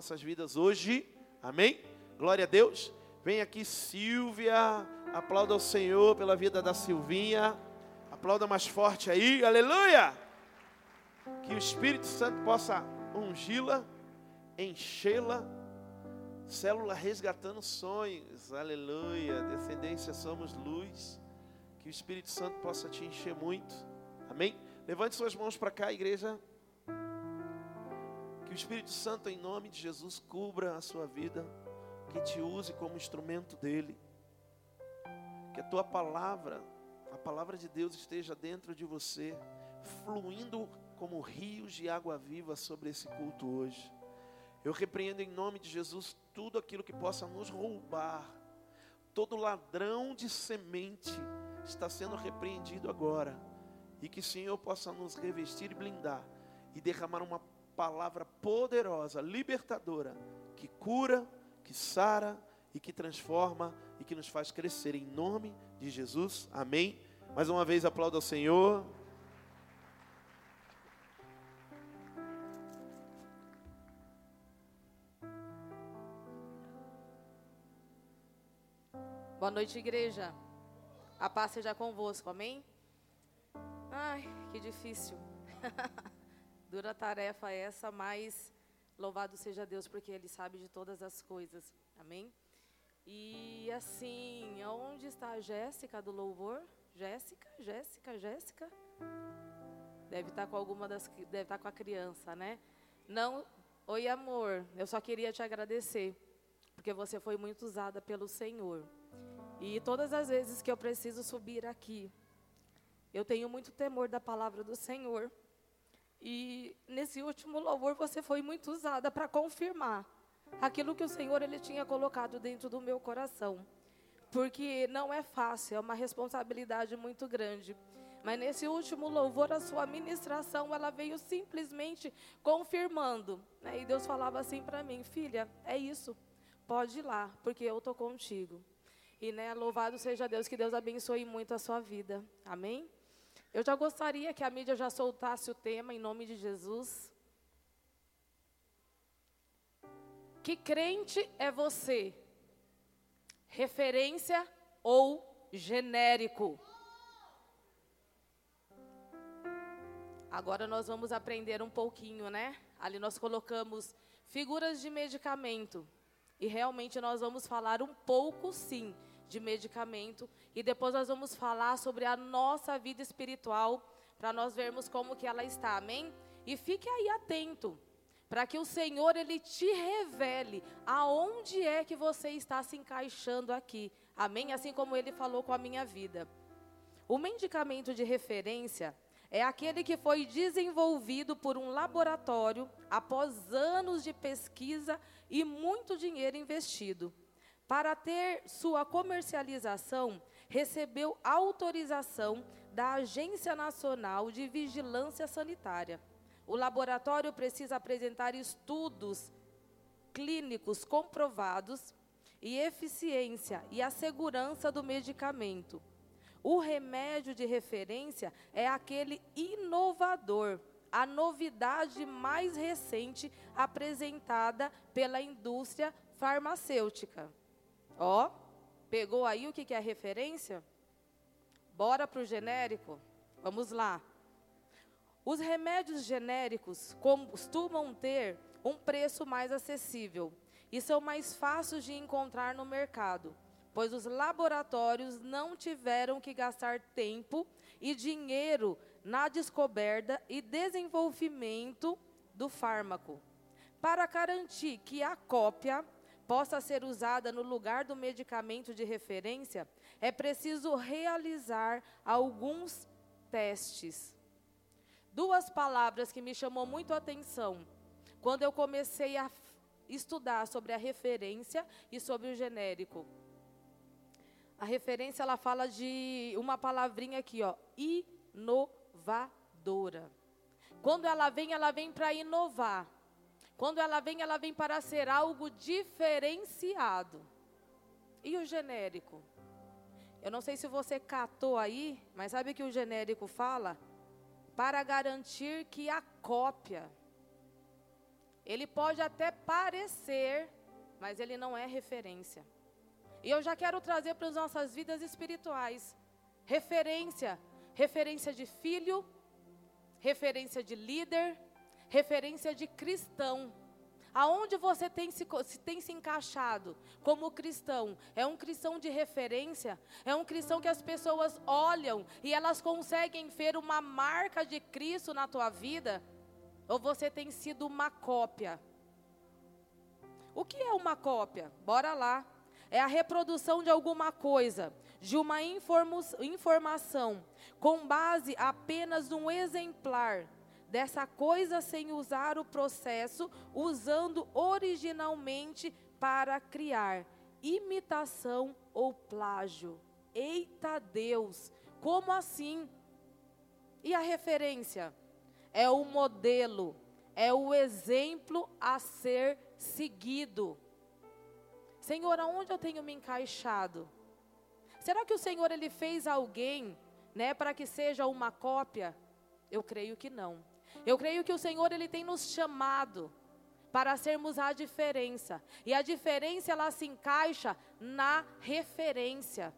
nossas vidas hoje. Amém? Glória a Deus. Vem aqui, Silvia. Aplauda o Senhor pela vida da Silvinha. Aplauda mais forte aí. Aleluia! Que o Espírito Santo possa ungí-la, enchê-la. Célula resgatando sonhos. Aleluia. Descendência somos luz. Que o Espírito Santo possa te encher muito. Amém? Levante suas mãos para cá, igreja. Que o Espírito Santo, em nome de Jesus, cubra a sua vida, que te use como instrumento dele. Que a tua palavra, a palavra de Deus esteja dentro de você, fluindo como rios de água viva sobre esse culto hoje. Eu repreendo em nome de Jesus tudo aquilo que possa nos roubar. Todo ladrão de semente está sendo repreendido agora. E que o Senhor possa nos revestir e blindar e derramar uma palavra poderosa, libertadora, que cura, que sara e que transforma e que nos faz crescer em nome de Jesus. Amém. Mais uma vez aplauda ao Senhor. Boa noite, igreja. A paz seja convosco, amém? Ai, que difícil. Dura tarefa essa, mas louvado seja Deus, porque Ele sabe de todas as coisas. Amém? E assim, onde está a Jéssica do louvor? Jéssica, Jéssica, Jéssica? Deve estar com alguma das deve estar com a criança, né? Não, oi amor, eu só queria te agradecer, porque você foi muito usada pelo Senhor. E todas as vezes que eu preciso subir aqui, eu tenho muito temor da palavra do Senhor. E nesse último louvor você foi muito usada para confirmar aquilo que o Senhor ele tinha colocado dentro do meu coração. Porque não é fácil, é uma responsabilidade muito grande. Mas nesse último louvor, a sua ministração, ela veio simplesmente confirmando. Né? E Deus falava assim para mim, filha, é isso, pode ir lá, porque eu estou contigo. E né, louvado seja Deus, que Deus abençoe muito a sua vida. Amém? Eu já gostaria que a mídia já soltasse o tema em nome de Jesus. Que crente é você? Referência ou genérico? Agora nós vamos aprender um pouquinho, né? Ali nós colocamos figuras de medicamento. E realmente nós vamos falar um pouco, sim, de medicamento e depois nós vamos falar sobre a nossa vida espiritual para nós vermos como que ela está. Amém? E fique aí atento para que o Senhor ele te revele aonde é que você está se encaixando aqui. Amém? Assim como ele falou com a minha vida. O medicamento de referência é aquele que foi desenvolvido por um laboratório após anos de pesquisa e muito dinheiro investido. Para ter sua comercialização, recebeu autorização da Agência Nacional de Vigilância Sanitária. O laboratório precisa apresentar estudos clínicos comprovados e eficiência e a segurança do medicamento. O remédio de referência é aquele inovador, a novidade mais recente apresentada pela indústria farmacêutica. Ó, pegou aí o que, que é referência? Bora para o genérico? Vamos lá. Os remédios genéricos costumam ter um preço mais acessível e são mais fáceis de encontrar no mercado, pois os laboratórios não tiveram que gastar tempo e dinheiro na descoberta e desenvolvimento do fármaco. Para garantir que a cópia possa ser usada no lugar do medicamento de referência, é preciso realizar alguns testes. Duas palavras que me chamou muito a atenção quando eu comecei a estudar sobre a referência e sobre o genérico. A referência ela fala de uma palavrinha aqui, ó, inovadora. Quando ela vem, ela vem para inovar. Quando ela vem, ela vem para ser algo diferenciado. E o genérico? Eu não sei se você catou aí, mas sabe que o genérico fala? Para garantir que a cópia. ele pode até parecer, mas ele não é referência. E eu já quero trazer para as nossas vidas espirituais referência, referência de filho, referência de líder, referência de cristão. Aonde você tem se, tem se encaixado como cristão? É um cristão de referência? É um cristão que as pessoas olham e elas conseguem ver uma marca de Cristo na tua vida? Ou você tem sido uma cópia? O que é uma cópia? Bora lá. É a reprodução de alguma coisa, de uma informação, com base apenas num exemplar dessa coisa sem usar o processo, usando originalmente para criar imitação ou plágio. Eita Deus, como assim? E a referência? É o modelo, é o exemplo a ser seguido. Senhor, aonde eu tenho me encaixado? Será que o Senhor ele fez alguém, né, para que seja uma cópia? Eu creio que não. Eu creio que o Senhor ele tem nos chamado para sermos a diferença. E a diferença ela se encaixa na referência.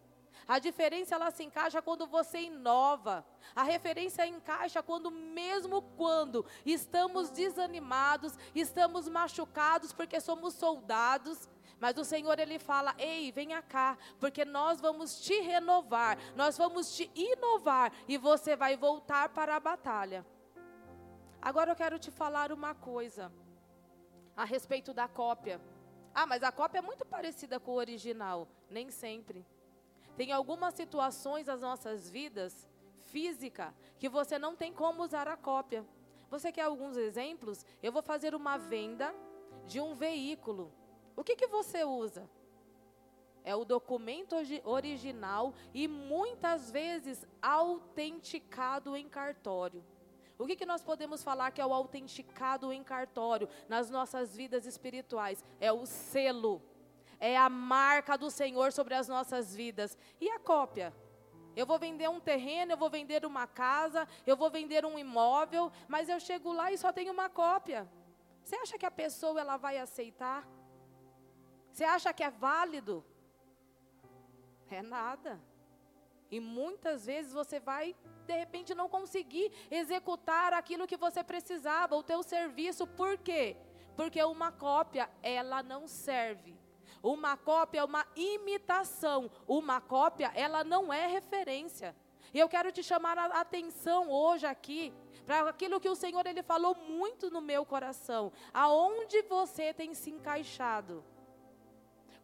A diferença ela se encaixa quando você inova. A referência encaixa quando mesmo quando estamos desanimados, estamos machucados porque somos soldados, mas o Senhor ele fala: "Ei, venha cá, porque nós vamos te renovar, nós vamos te inovar e você vai voltar para a batalha." Agora eu quero te falar uma coisa a respeito da cópia. Ah, mas a cópia é muito parecida com o original. Nem sempre. Tem algumas situações das nossas vidas, física, que você não tem como usar a cópia. Você quer alguns exemplos? Eu vou fazer uma venda de um veículo. O que, que você usa? É o documento original e muitas vezes autenticado em cartório. O que, que nós podemos falar que é o autenticado em cartório nas nossas vidas espirituais? É o selo, é a marca do Senhor sobre as nossas vidas. E a cópia? Eu vou vender um terreno, eu vou vender uma casa, eu vou vender um imóvel, mas eu chego lá e só tenho uma cópia. Você acha que a pessoa ela vai aceitar? Você acha que é válido? É nada. E muitas vezes você vai de repente não conseguir executar aquilo que você precisava, o teu serviço. Por quê? Porque uma cópia, ela não serve. Uma cópia é uma imitação. Uma cópia, ela não é referência. E eu quero te chamar a atenção hoje aqui para aquilo que o Senhor ele falou muito no meu coração. Aonde você tem se encaixado?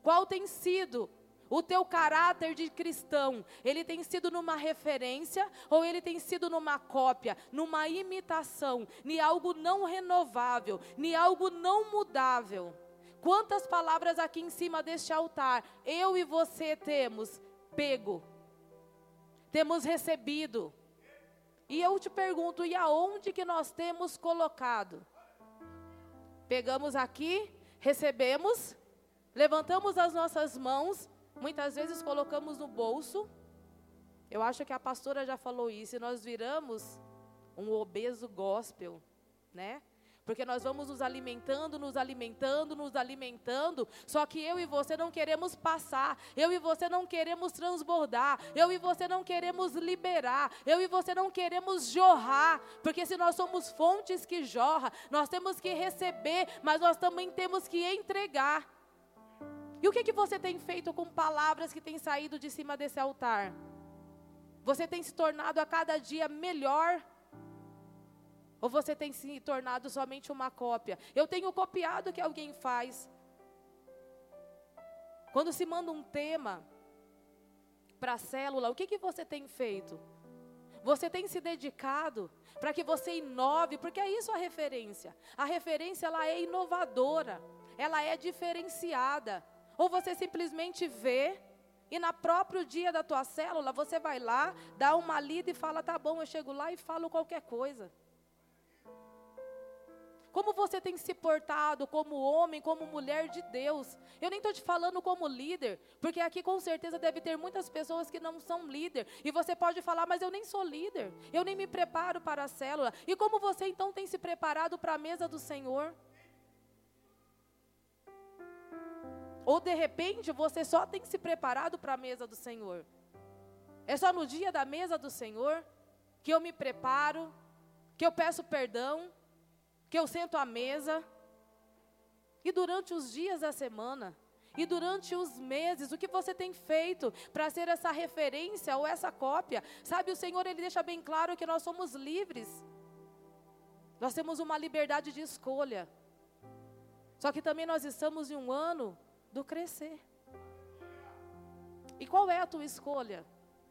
Qual tem sido o teu caráter de cristão, ele tem sido numa referência ou ele tem sido numa cópia, numa imitação, em algo não renovável, em algo não mudável? Quantas palavras aqui em cima deste altar eu e você temos pego, temos recebido? E eu te pergunto, e aonde que nós temos colocado? Pegamos aqui, recebemos, levantamos as nossas mãos Muitas vezes colocamos no bolso. Eu acho que a pastora já falou isso. E nós viramos um obeso gospel, né? Porque nós vamos nos alimentando, nos alimentando, nos alimentando. Só que eu e você não queremos passar. Eu e você não queremos transbordar. Eu e você não queremos liberar. Eu e você não queremos jorrar. Porque se nós somos fontes que jorram, nós temos que receber, mas nós também temos que entregar. E o que, que você tem feito com palavras que têm saído de cima desse altar? Você tem se tornado a cada dia melhor? Ou você tem se tornado somente uma cópia? Eu tenho copiado o que alguém faz. Quando se manda um tema para a célula, o que, que você tem feito? Você tem se dedicado para que você inove, porque é isso a referência. A referência ela é inovadora, ela é diferenciada. Ou você simplesmente vê e na próprio dia da tua célula você vai lá, dá uma lida e fala: "Tá bom, eu chego lá e falo qualquer coisa". Como você tem se portado como homem, como mulher de Deus? Eu nem estou te falando como líder, porque aqui com certeza deve ter muitas pessoas que não são líder. E você pode falar, mas eu nem sou líder, eu nem me preparo para a célula. E como você então tem se preparado para a mesa do Senhor? Ou de repente você só tem se preparado para a mesa do Senhor. É só no dia da mesa do Senhor que eu me preparo, que eu peço perdão, que eu sento à mesa. E durante os dias da semana, e durante os meses, o que você tem feito para ser essa referência ou essa cópia? Sabe, o Senhor ele deixa bem claro que nós somos livres. Nós temos uma liberdade de escolha. Só que também nós estamos em um ano do crescer. E qual é a tua escolha?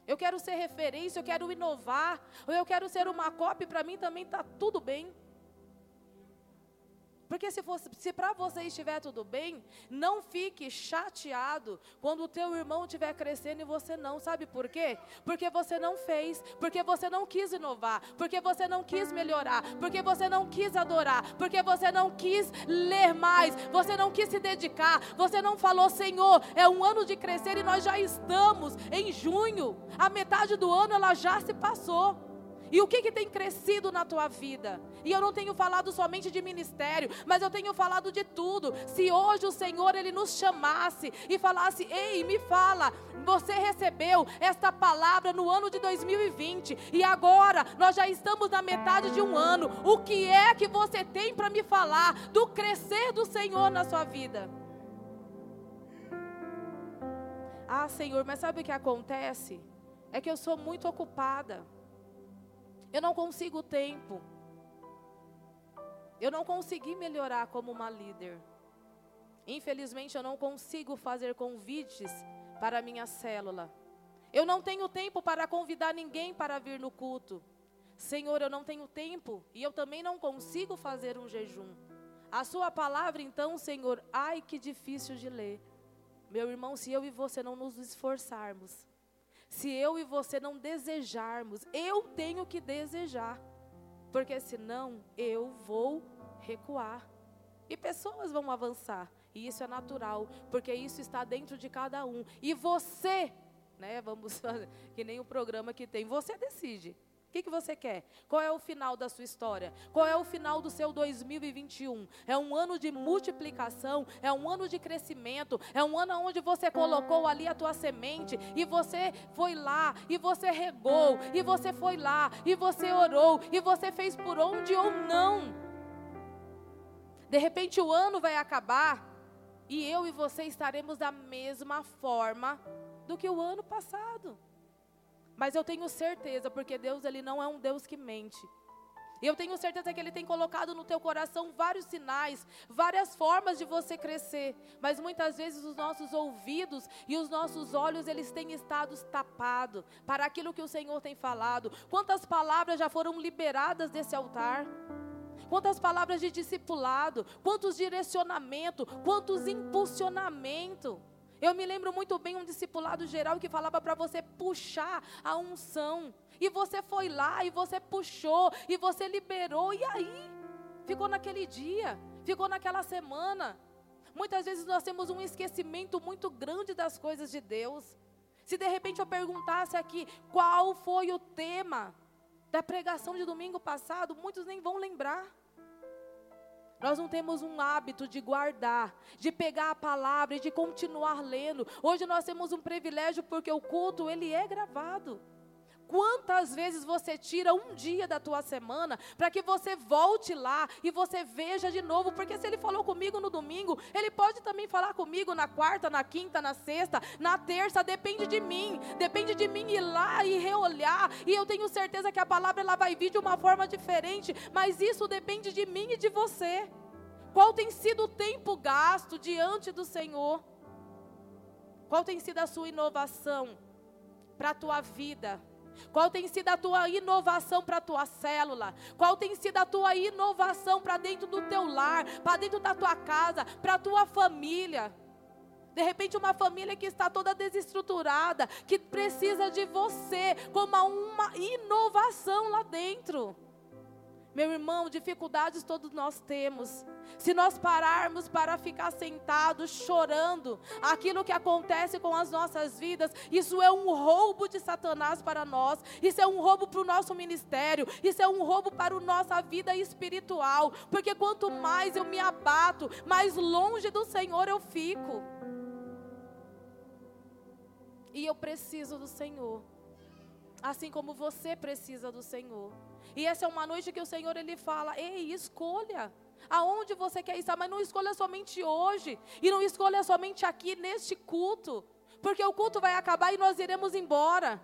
Eu quero ser referência, eu quero inovar, ou eu quero ser uma cópia, para mim também está tudo bem. Porque se, se para você estiver tudo bem, não fique chateado quando o teu irmão estiver crescendo e você não. Sabe por quê? Porque você não fez, porque você não quis inovar, porque você não quis melhorar, porque você não quis adorar, porque você não quis ler mais, você não quis se dedicar, você não falou, Senhor, é um ano de crescer e nós já estamos em junho. A metade do ano ela já se passou. E o que, que tem crescido na tua vida? E eu não tenho falado somente de ministério, mas eu tenho falado de tudo. Se hoje o Senhor ele nos chamasse e falasse: "Ei, me fala, você recebeu esta palavra no ano de 2020 e agora nós já estamos na metade de um ano. O que é que você tem para me falar do crescer do Senhor na sua vida?" Ah, Senhor, mas sabe o que acontece? É que eu sou muito ocupada. Eu não consigo tempo. Eu não consegui melhorar como uma líder. Infelizmente, eu não consigo fazer convites para a minha célula. Eu não tenho tempo para convidar ninguém para vir no culto. Senhor, eu não tenho tempo e eu também não consigo fazer um jejum. A sua palavra, então, Senhor, ai que difícil de ler. Meu irmão, se eu e você não nos esforçarmos, se eu e você não desejarmos, eu tenho que desejar, porque senão eu vou recuar e pessoas vão avançar. E isso é natural, porque isso está dentro de cada um. E você, né, vamos fazer que nem o programa que tem, você decide. Que, que você quer? Qual é o final da sua história? Qual é o final do seu 2021? É um ano de multiplicação, é um ano de crescimento, é um ano onde você colocou ali a tua semente e você foi lá e você regou e você foi lá e você orou e você fez por onde ou não. De repente o ano vai acabar e eu e você estaremos da mesma forma do que o ano passado. Mas eu tenho certeza, porque Deus ele não é um Deus que mente. E eu tenho certeza que Ele tem colocado no teu coração vários sinais, várias formas de você crescer. Mas muitas vezes os nossos ouvidos e os nossos olhos, eles têm estado tapados para aquilo que o Senhor tem falado. Quantas palavras já foram liberadas desse altar? Quantas palavras de discipulado, quantos direcionamento, quantos impulsionamento. Eu me lembro muito bem um discipulado geral que falava para você puxar a unção. E você foi lá e você puxou e você liberou e aí ficou naquele dia, ficou naquela semana. Muitas vezes nós temos um esquecimento muito grande das coisas de Deus. Se de repente eu perguntasse aqui qual foi o tema da pregação de domingo passado, muitos nem vão lembrar. Nós não temos um hábito de guardar, de pegar a palavra e de continuar lendo. Hoje nós temos um privilégio porque o culto ele é gravado. Quantas vezes você tira um dia da tua semana para que você volte lá e você veja de novo? Porque se ele falou comigo no domingo, ele pode também falar comigo na quarta, na quinta, na sexta, na terça, depende de mim. Depende de mim ir lá e reolhar. E eu tenho certeza que a palavra ela vai vir de uma forma diferente, mas isso depende de mim e de você. Qual tem sido o tempo gasto diante do Senhor? Qual tem sido a sua inovação para a tua vida? Qual tem sido a tua inovação para a tua célula? Qual tem sido a tua inovação para dentro do teu lar, para dentro da tua casa, para a tua família? De repente, uma família que está toda desestruturada, que precisa de você como uma inovação lá dentro. Meu irmão, dificuldades todos nós temos. Se nós pararmos para ficar sentados chorando aquilo que acontece com as nossas vidas, isso é um roubo de Satanás para nós, isso é um roubo para o nosso ministério, isso é um roubo para a nossa vida espiritual, porque quanto mais eu me abato, mais longe do Senhor eu fico. E eu preciso do Senhor. Assim como você precisa do Senhor. E essa é uma noite que o Senhor ele fala: "Ei, escolha aonde você quer estar, mas não escolha somente hoje e não escolha somente aqui neste culto, porque o culto vai acabar e nós iremos embora.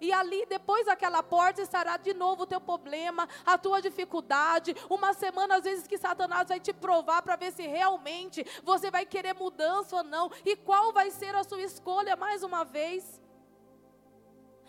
E ali, depois daquela porta, estará de novo o teu problema, a tua dificuldade. Uma semana, às vezes, que Satanás vai te provar para ver se realmente você vai querer mudança ou não. E qual vai ser a sua escolha mais uma vez.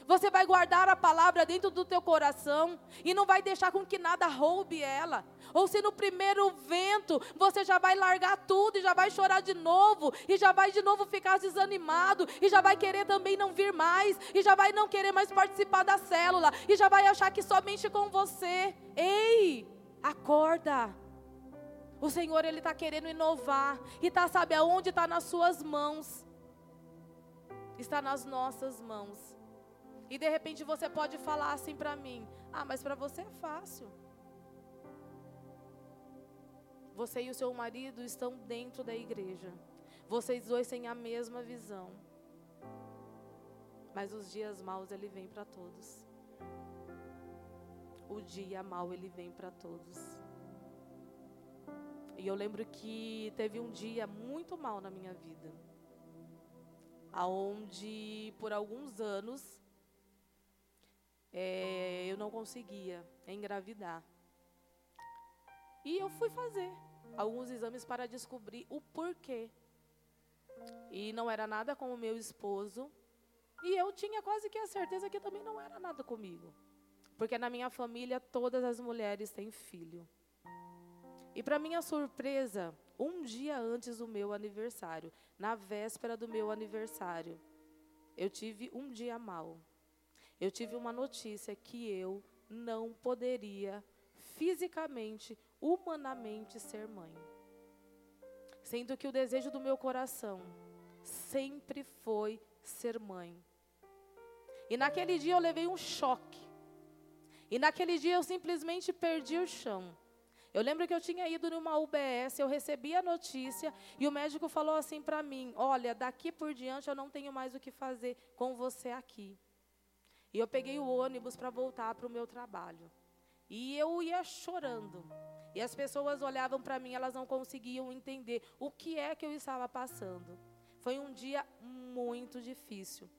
Você vai guardar a palavra dentro do teu coração e não vai deixar com que nada roube ela. Ou se no primeiro vento você já vai largar tudo e já vai chorar de novo e já vai de novo ficar desanimado e já vai querer também não vir mais e já vai não querer mais participar da célula e já vai achar que somente com você. Ei, acorda. O Senhor ele está querendo inovar e tá sabe aonde está nas suas mãos. Está nas nossas mãos. E de repente você pode falar assim para mim: Ah, mas para você é fácil. Você e o seu marido estão dentro da igreja. Vocês dois têm a mesma visão. Mas os dias maus ele vem para todos. O dia mau ele vem para todos. E eu lembro que teve um dia muito mal na minha vida. Aonde por alguns anos é, eu não conseguia engravidar. E eu fui fazer alguns exames para descobrir o porquê. E não era nada com o meu esposo. E eu tinha quase que a certeza que também não era nada comigo. Porque na minha família todas as mulheres têm filho. E para minha surpresa, um dia antes do meu aniversário, na véspera do meu aniversário, eu tive um dia mal eu tive uma notícia que eu não poderia fisicamente, humanamente ser mãe. Sendo que o desejo do meu coração sempre foi ser mãe. E naquele dia eu levei um choque. E naquele dia eu simplesmente perdi o chão. Eu lembro que eu tinha ido numa UBS, eu recebi a notícia e o médico falou assim para mim: Olha, daqui por diante eu não tenho mais o que fazer com você aqui. E eu peguei o ônibus para voltar para o meu trabalho. E eu ia chorando. E as pessoas olhavam para mim, elas não conseguiam entender o que é que eu estava passando. Foi um dia muito difícil.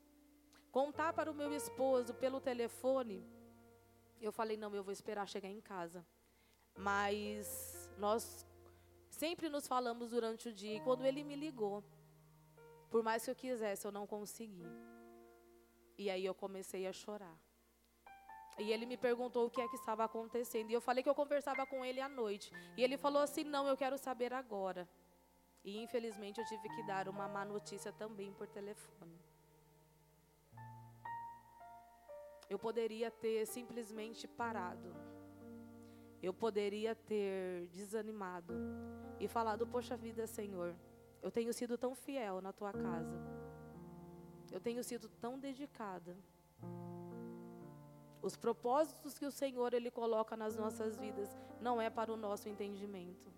Contar para o meu esposo pelo telefone, eu falei: não, eu vou esperar chegar em casa. Mas nós sempre nos falamos durante o dia. E quando ele me ligou, por mais que eu quisesse, eu não consegui. E aí eu comecei a chorar. E ele me perguntou o que é que estava acontecendo. E eu falei que eu conversava com ele à noite. E ele falou assim: Não, eu quero saber agora. E infelizmente eu tive que dar uma má notícia também por telefone. Eu poderia ter simplesmente parado. Eu poderia ter desanimado e falado: Poxa vida, Senhor, eu tenho sido tão fiel na tua casa. Eu tenho sido tão dedicada. Os propósitos que o Senhor ele coloca nas nossas vidas não é para o nosso entendimento,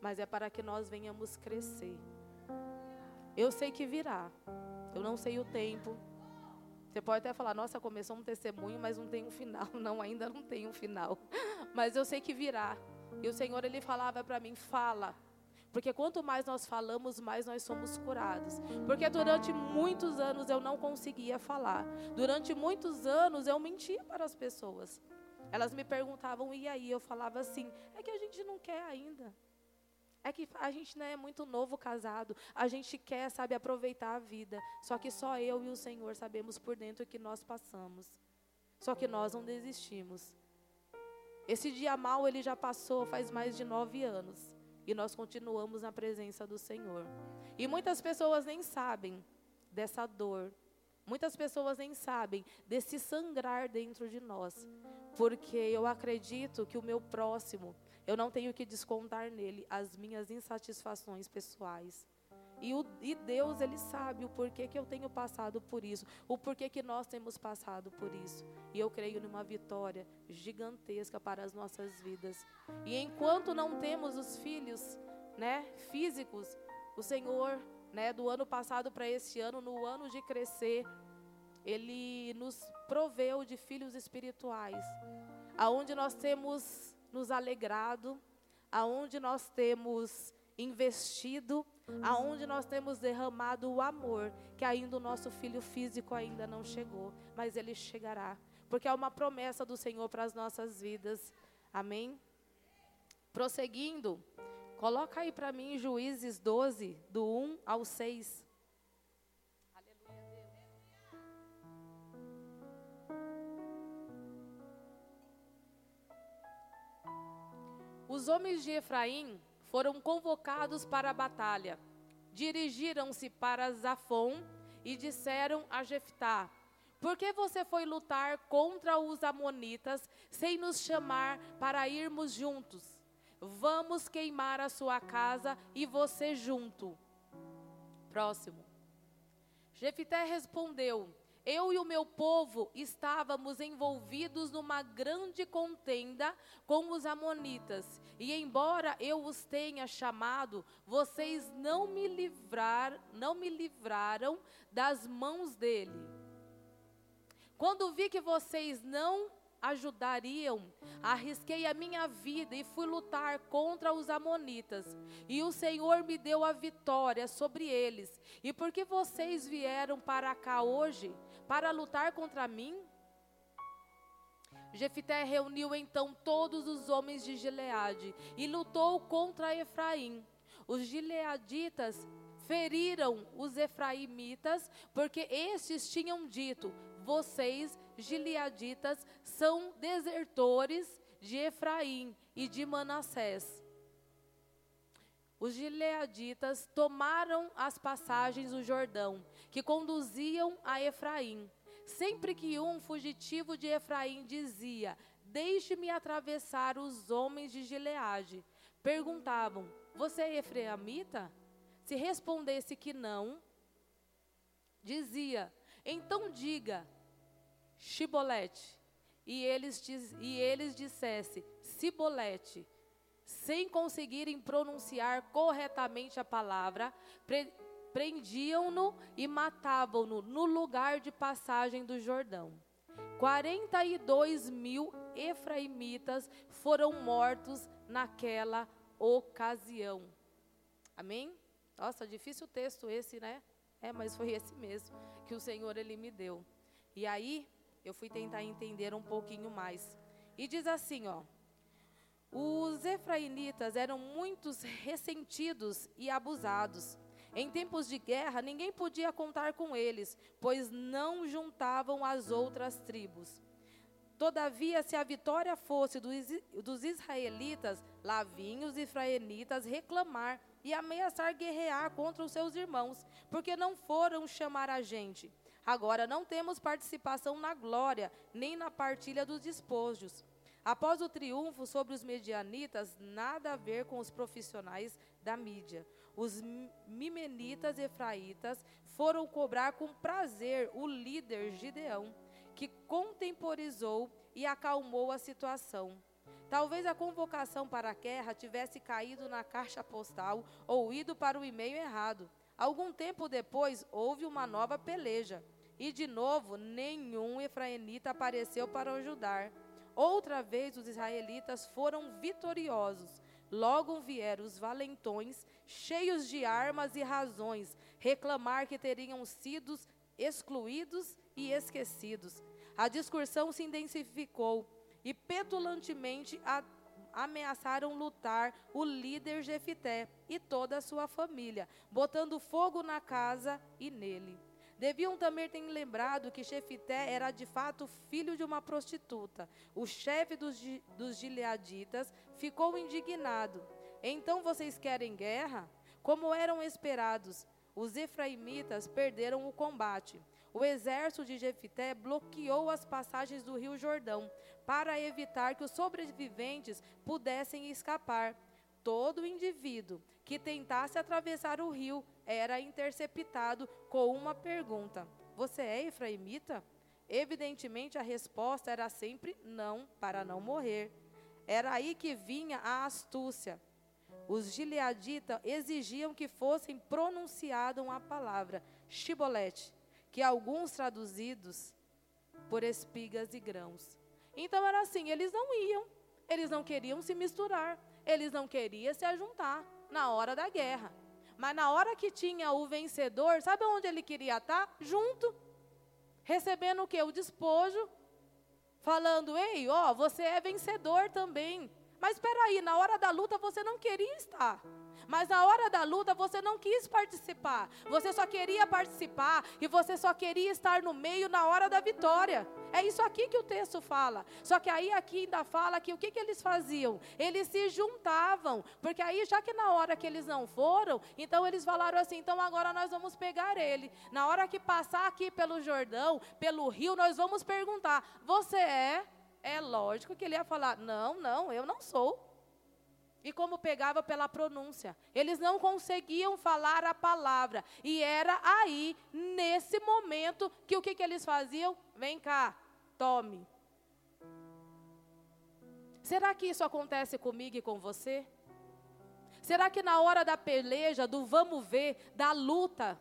mas é para que nós venhamos crescer. Eu sei que virá. Eu não sei o tempo. Você pode até falar, nossa, começou um testemunho, mas não tem um final. Não, ainda não tem um final. Mas eu sei que virá. E o Senhor ele falava para mim, fala, porque quanto mais nós falamos, mais nós somos curados. Porque durante muitos anos eu não conseguia falar. Durante muitos anos eu mentia para as pessoas. Elas me perguntavam, e aí? Eu falava assim: é que a gente não quer ainda. É que a gente não é muito novo casado. A gente quer, sabe, aproveitar a vida. Só que só eu e o Senhor sabemos por dentro o que nós passamos. Só que nós não desistimos. Esse dia mal ele já passou faz mais de nove anos e nós continuamos na presença do Senhor. E muitas pessoas nem sabem dessa dor. Muitas pessoas nem sabem desse sangrar dentro de nós. Porque eu acredito que o meu próximo, eu não tenho que descontar nele as minhas insatisfações pessoais. E, o, e, Deus, Ele sabe o porquê que eu tenho passado por isso, o porquê que nós temos passado por isso. E eu creio numa vitória gigantesca para as nossas vidas. E enquanto não temos os filhos, né, físicos, o Senhor né, do ano passado para esse ano, no ano de crescer, ele nos proveu de filhos espirituais, aonde nós temos nos alegrado, aonde nós temos investido, aonde nós temos derramado o amor, que ainda o nosso filho físico ainda não chegou, mas ele chegará, porque é uma promessa do Senhor para as nossas vidas. Amém? Prosseguindo, coloca aí para mim Juízes 12, do 1 ao 6. Os homens de Efraim foram convocados para a batalha. Dirigiram-se para Zafon e disseram a Jeftá: Por que você foi lutar contra os amonitas sem nos chamar para irmos juntos? Vamos queimar a sua casa e você junto. Próximo. Jefité respondeu: eu e o meu povo estávamos envolvidos numa grande contenda com os amonitas, e embora eu os tenha chamado, vocês não me livrar, não me livraram das mãos dele. Quando vi que vocês não ajudariam, arrisquei a minha vida e fui lutar contra os Amonitas. E o Senhor me deu a vitória sobre eles. E por que vocês vieram para cá hoje? Para lutar contra mim? Jefité reuniu então todos os homens de Gileade e lutou contra Efraim. Os gileaditas feriram os efraimitas, porque estes tinham dito: Vocês gileaditas são desertores de Efraim e de Manassés. Os gileaditas tomaram as passagens do Jordão, que conduziam a Efraim. Sempre que um fugitivo de Efraim dizia: Deixe-me atravessar os homens de Gileade, perguntavam: Você é efraimita? Se respondesse que não, dizia: Então diga: Chibolete. E eles, e eles dissesse, Cibolete, sem conseguirem pronunciar corretamente a palavra, prendiam-no e matavam-no no lugar de passagem do Jordão. 42 mil efraimitas foram mortos naquela ocasião. Amém? Nossa, difícil texto esse, né? É, mas foi esse mesmo que o Senhor ele me deu. E aí, eu fui tentar entender um pouquinho mais. E diz assim, ó: Os efraimitas eram muitos ressentidos e abusados. Em tempos de guerra, ninguém podia contar com eles, pois não juntavam as outras tribos. Todavia, se a vitória fosse dos, israelitas, lá vinham os israelitas reclamar e ameaçar guerrear contra os seus irmãos, porque não foram chamar a gente. Agora não temos participação na glória, nem na partilha dos despojos. Após o triunfo sobre os medianitas, nada a ver com os profissionais da mídia. Os mimenitas e efraitas foram cobrar com prazer o líder Gideão, que contemporizou e acalmou a situação. Talvez a convocação para a guerra tivesse caído na caixa postal ou ido para o e-mail errado. Algum tempo depois, houve uma nova peleja. E de novo, nenhum efraimita apareceu para ajudar. Outra vez os israelitas foram vitoriosos. Logo vieram os valentões, cheios de armas e razões, reclamar que teriam sido excluídos e esquecidos. A discussão se intensificou e petulantemente a, ameaçaram lutar o líder Jefité e toda a sua família, botando fogo na casa e nele. Deviam também ter lembrado que Jefité era de fato filho de uma prostituta. O chefe dos, dos gileaditas ficou indignado. Então vocês querem guerra? Como eram esperados, os efraimitas perderam o combate. O exército de Jefité bloqueou as passagens do rio Jordão para evitar que os sobreviventes pudessem escapar. Todo indivíduo que tentasse atravessar o rio era interceptado com uma pergunta: Você é efraimita? Evidentemente a resposta era sempre não, para não morrer. Era aí que vinha a astúcia. Os gileaditas exigiam que fossem pronunciada uma palavra, shibolete, que alguns traduzidos por espigas e grãos. Então era assim, eles não iam, eles não queriam se misturar, eles não queriam se ajuntar na hora da guerra. Mas na hora que tinha o vencedor, sabe onde ele queria estar? Junto. Recebendo o que? O despojo. Falando, ei, ó, você é vencedor também. Mas espera aí, na hora da luta você não queria estar. Mas na hora da luta você não quis participar. Você só queria participar e você só queria estar no meio na hora da vitória. É isso aqui que o texto fala. Só que aí aqui ainda fala que o que, que eles faziam? Eles se juntavam. Porque aí, já que na hora que eles não foram, então eles falaram assim: então agora nós vamos pegar ele. Na hora que passar aqui pelo Jordão, pelo rio, nós vamos perguntar: você é? É lógico que ele ia falar: não, não, eu não sou e como pegava pela pronúncia. Eles não conseguiam falar a palavra. E era aí, nesse momento, que o que, que eles faziam? Vem cá, tome. Será que isso acontece comigo e com você? Será que na hora da peleja, do vamos ver, da luta,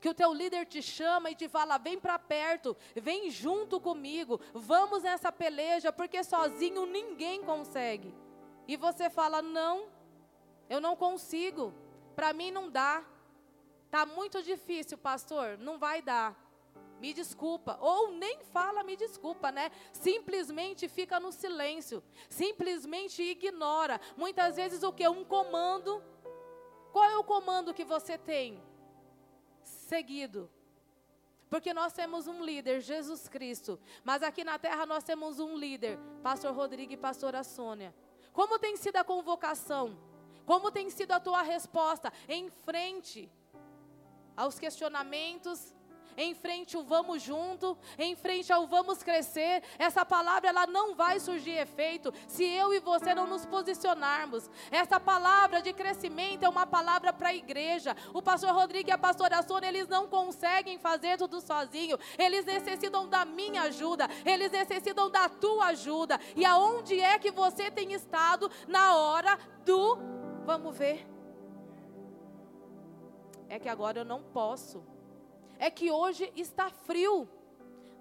que o teu líder te chama e te fala: vem para perto, vem junto comigo, vamos nessa peleja, porque sozinho ninguém consegue e você fala: não, eu não consigo, para mim não dá. Está muito difícil, pastor, não vai dar. Me desculpa. Ou nem fala me desculpa, né? Simplesmente fica no silêncio. Simplesmente ignora. Muitas vezes o que? Um comando. Qual é o comando que você tem? Seguido. Porque nós temos um líder, Jesus Cristo. Mas aqui na terra nós temos um líder, Pastor Rodrigo e Pastora Sônia. Como tem sido a convocação? Como tem sido a tua resposta em frente aos questionamentos, em frente ao vamos junto, em frente ao vamos crescer. Essa palavra ela não vai surgir efeito se eu e você não nos posicionarmos. Essa palavra de crescimento é uma palavra para a igreja. O pastor Rodrigo e a pastora Sônia, eles não conseguem fazer tudo sozinho. Eles necessitam da minha ajuda, eles necessitam da tua ajuda. E aonde é que você tem estado na hora do vamos ver? É que agora eu não posso é que hoje está frio.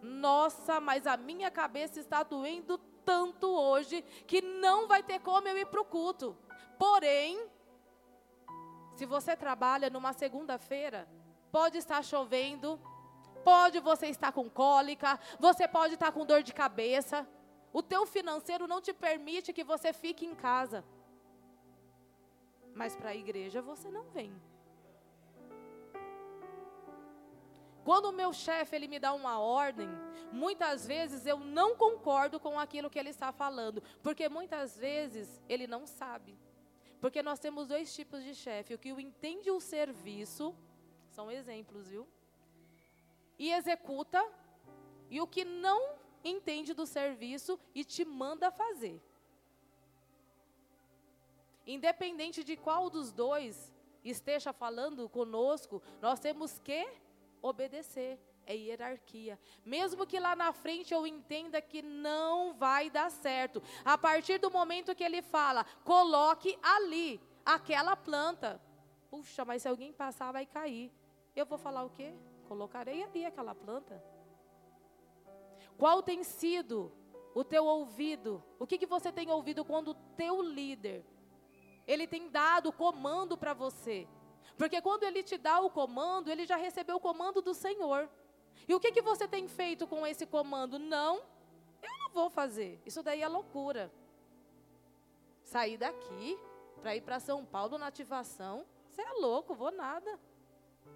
Nossa, mas a minha cabeça está doendo tanto hoje que não vai ter como eu ir para o culto. Porém, se você trabalha numa segunda-feira, pode estar chovendo, pode você estar com cólica, você pode estar com dor de cabeça. O teu financeiro não te permite que você fique em casa. Mas para a igreja você não vem. Quando o meu chefe ele me dá uma ordem, muitas vezes eu não concordo com aquilo que ele está falando, porque muitas vezes ele não sabe. Porque nós temos dois tipos de chefe, o que entende o serviço, são exemplos, viu? E executa, e o que não entende do serviço e te manda fazer. Independente de qual dos dois esteja falando conosco, nós temos que obedecer, é hierarquia. Mesmo que lá na frente eu entenda que não vai dar certo, a partir do momento que ele fala, coloque ali aquela planta. Puxa, mas se alguém passar vai cair. Eu vou falar o quê? Colocarei ali aquela planta. Qual tem sido o teu ouvido? O que, que você tem ouvido quando o teu líder ele tem dado comando para você? Porque quando ele te dá o comando, ele já recebeu o comando do Senhor. E o que, que você tem feito com esse comando? Não, eu não vou fazer. Isso daí é loucura. Sair daqui para ir para São Paulo na ativação, você é louco, vou nada.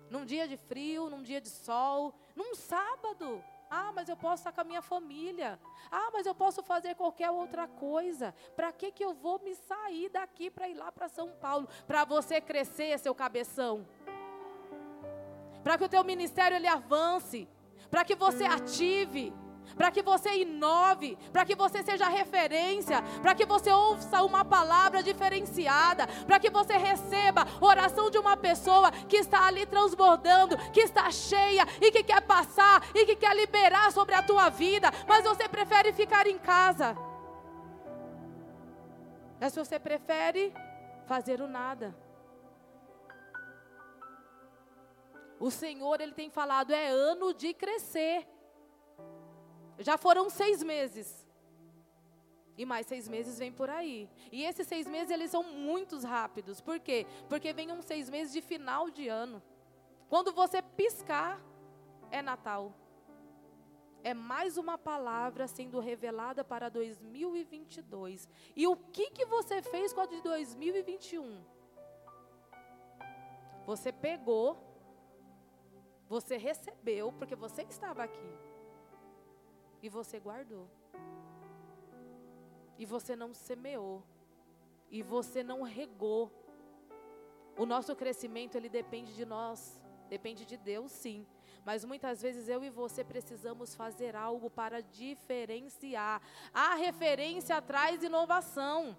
Num dia de frio, num dia de sol, num sábado. Ah, mas eu posso estar com a minha família. Ah, mas eu posso fazer qualquer outra coisa. Para que, que eu vou me sair daqui para ir lá para São Paulo? Para você crescer, seu cabeção. Para que o teu ministério ele avance. Para que você ative para que você inove, para que você seja referência, para que você ouça uma palavra diferenciada, para que você receba oração de uma pessoa que está ali transbordando, que está cheia e que quer passar e que quer liberar sobre a tua vida, mas você prefere ficar em casa. Mas você prefere fazer o nada. O Senhor, Ele tem falado, é ano de crescer. Já foram seis meses. E mais seis meses vem por aí. E esses seis meses, eles são muito rápidos. Por quê? Porque vem uns seis meses de final de ano. Quando você piscar, é Natal. É mais uma palavra sendo revelada para 2022. E o que, que você fez com a de 2021? Você pegou, você recebeu, porque você estava aqui. E você guardou. E você não semeou. E você não regou. O nosso crescimento, ele depende de nós. Depende de Deus, sim. Mas muitas vezes eu e você precisamos fazer algo para diferenciar. A referência traz inovação.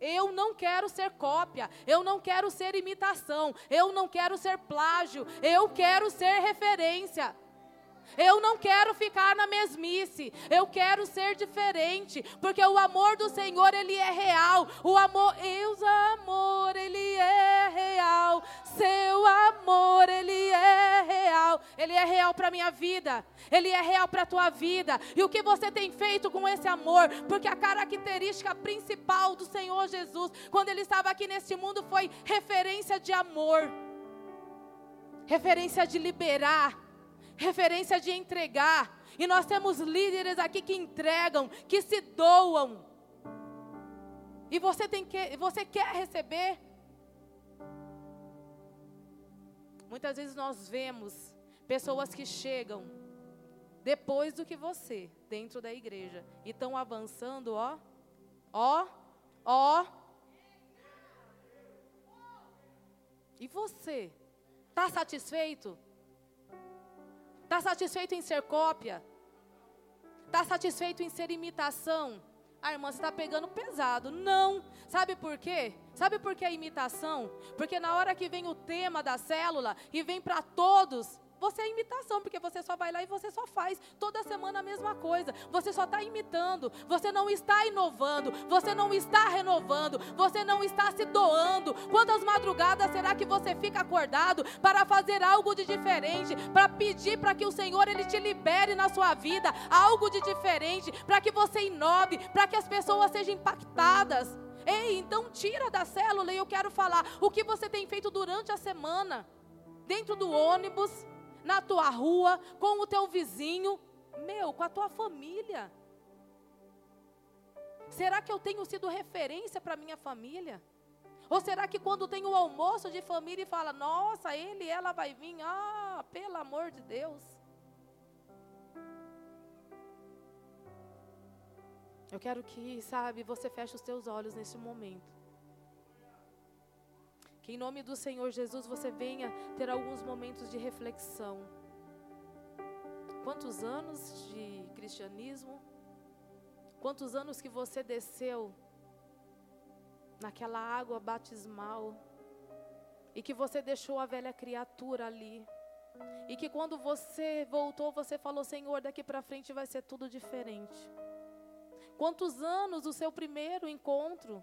Eu não quero ser cópia, eu não quero ser imitação, eu não quero ser plágio, eu quero ser referência. Eu não quero ficar na mesmice. Eu quero ser diferente, porque o amor do Senhor ele é real. O amor, Deus amor, ele é real. Seu amor, ele é real. Ele é real para minha vida. Ele é real para tua vida. E o que você tem feito com esse amor? Porque a característica principal do Senhor Jesus, quando ele estava aqui neste mundo, foi referência de amor. Referência de liberar referência de entregar. E nós temos líderes aqui que entregam, que se doam. E você tem que, você quer receber? Muitas vezes nós vemos pessoas que chegam depois do que você, dentro da igreja, e estão avançando, ó, ó, ó. E você? Está satisfeito? Está satisfeito em ser cópia? Está satisfeito em ser imitação? Ah, irmã, você está pegando pesado. Não. Sabe por quê? Sabe por que a imitação? Porque na hora que vem o tema da célula e vem para todos, você é imitação, porque você só vai lá e você só faz toda semana a mesma coisa. Você só está imitando, você não está inovando, você não está renovando, você não está se doando. Quantas madrugadas será que você fica acordado para fazer algo de diferente, para pedir para que o Senhor ele te libere na sua vida. Algo de diferente, para que você inove, para que as pessoas sejam impactadas? Ei, então tira da célula e eu quero falar o que você tem feito durante a semana, dentro do ônibus na tua rua, com o teu vizinho, meu, com a tua família. Será que eu tenho sido referência para minha família? Ou será que quando tem o almoço de família e fala, nossa, ele e ela vai vir, ah, pelo amor de Deus. Eu quero que, sabe, você feche os teus olhos nesse momento. Que em nome do Senhor Jesus você venha ter alguns momentos de reflexão. Quantos anos de cristianismo? Quantos anos que você desceu naquela água batismal e que você deixou a velha criatura ali? E que quando você voltou, você falou: Senhor, daqui para frente vai ser tudo diferente. Quantos anos o seu primeiro encontro?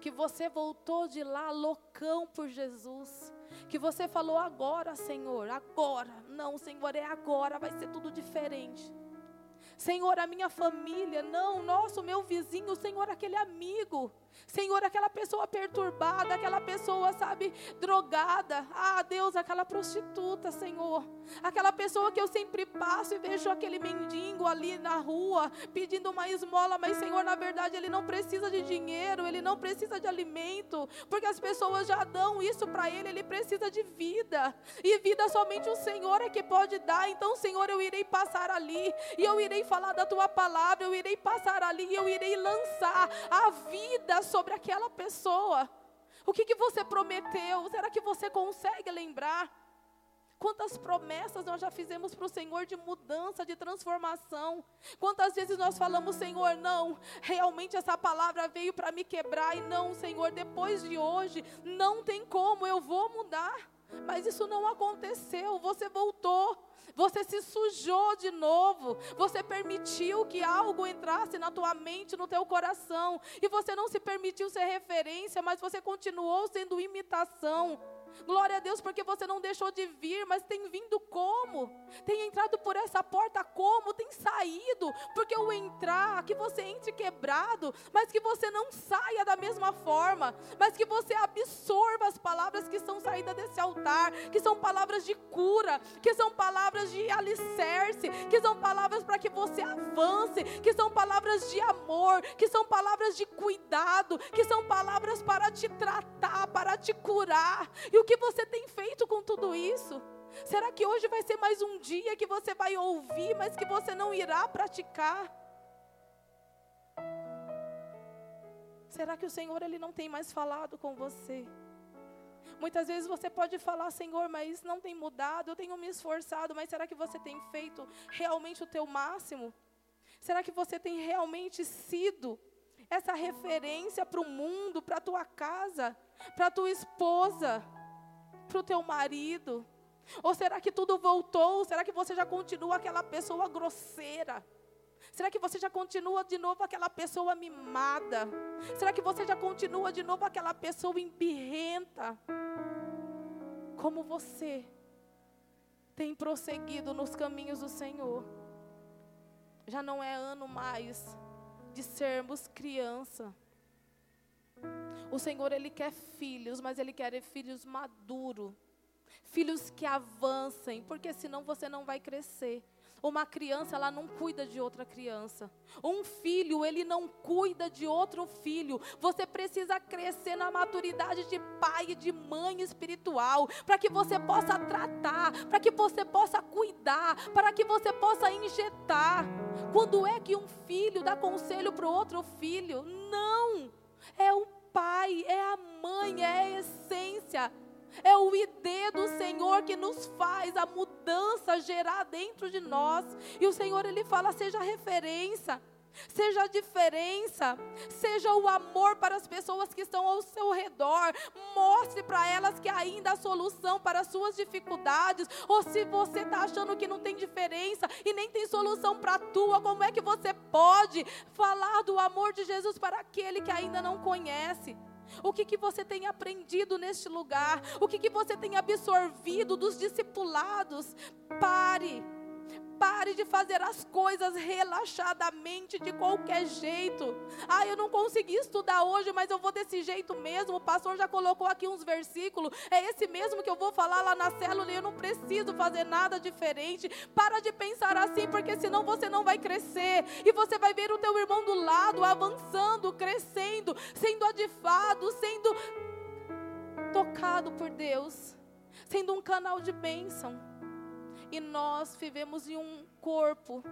Que você voltou de lá loucão por Jesus, que você falou agora, Senhor, agora, não, Senhor, é agora, vai ser tudo diferente. Senhor, a minha família, não, nosso, meu vizinho, Senhor, aquele amigo, Senhor, aquela pessoa perturbada, aquela pessoa, sabe, drogada. Ah, Deus, aquela prostituta, Senhor. Aquela pessoa que eu sempre passo e vejo aquele mendigo ali na rua pedindo uma esmola, mas, Senhor, na verdade ele não precisa de dinheiro, ele não precisa de alimento, porque as pessoas já dão isso para ele, ele precisa de vida. E vida somente o Senhor é que pode dar. Então, Senhor, eu irei passar ali e eu irei falar da tua palavra, eu irei passar ali e eu irei lançar a vida sobre aquela pessoa. O que, que você prometeu? Será que você consegue lembrar? Quantas promessas nós já fizemos para o Senhor de mudança, de transformação? Quantas vezes nós falamos, Senhor, não, realmente essa palavra veio para me quebrar, e não, Senhor, depois de hoje, não tem como, eu vou mudar. Mas isso não aconteceu, você voltou, você se sujou de novo, você permitiu que algo entrasse na tua mente, no teu coração, e você não se permitiu ser referência, mas você continuou sendo imitação. Glória a Deus, porque você não deixou de vir, mas tem vindo como? Tem entrado por essa porta como? Tem saído, porque o entrar, que você entre quebrado, mas que você não saia da mesma forma, mas que você absorva as palavras que são saídas desse altar, que são palavras de cura, que são palavras de alicerce, que são palavras para que você avance, que são palavras de amor, que são palavras de cuidado, que são palavras para te tratar, para te curar. E o que você tem feito com tudo isso? Será que hoje vai ser mais um dia que você vai ouvir, mas que você não irá praticar? Será que o Senhor ele não tem mais falado com você? Muitas vezes você pode falar, Senhor, mas não tem mudado, eu tenho me esforçado, mas será que você tem feito realmente o teu máximo? Será que você tem realmente sido essa referência para o mundo, para a tua casa, para a tua esposa? Para o teu marido? Ou será que tudo voltou? Será que você já continua aquela pessoa grosseira? Será que você já continua de novo aquela pessoa mimada? Será que você já continua de novo aquela pessoa embirrenta? Como você tem prosseguido nos caminhos do Senhor? Já não é ano mais de sermos criança. O Senhor, Ele quer filhos, mas Ele quer filhos maduros. Filhos que avancem, porque senão você não vai crescer. Uma criança, ela não cuida de outra criança. Um filho, ele não cuida de outro filho. Você precisa crescer na maturidade de pai e de mãe espiritual, para que você possa tratar, para que você possa cuidar, para que você possa injetar. Quando é que um filho dá conselho para o outro filho? Não. É o pai, é a mãe, é a essência. É o ID do Senhor que nos faz a mudança gerar dentro de nós. E o Senhor ele fala: seja referência seja a diferença, seja o amor para as pessoas que estão ao seu redor. Mostre para elas que ainda há solução para as suas dificuldades. Ou se você está achando que não tem diferença e nem tem solução para a tua, como é que você pode falar do amor de Jesus para aquele que ainda não conhece? O que, que você tem aprendido neste lugar? O que, que você tem absorvido dos discipulados? Pare Pare de fazer as coisas relaxadamente, de qualquer jeito. Ah, eu não consegui estudar hoje, mas eu vou desse jeito mesmo. O pastor já colocou aqui uns versículos. É esse mesmo que eu vou falar lá na célula e eu não preciso fazer nada diferente. Para de pensar assim, porque senão você não vai crescer. E você vai ver o teu irmão do lado avançando, crescendo, sendo adifado, sendo tocado por Deus, sendo um canal de bênção. E nós vivemos em um corpo.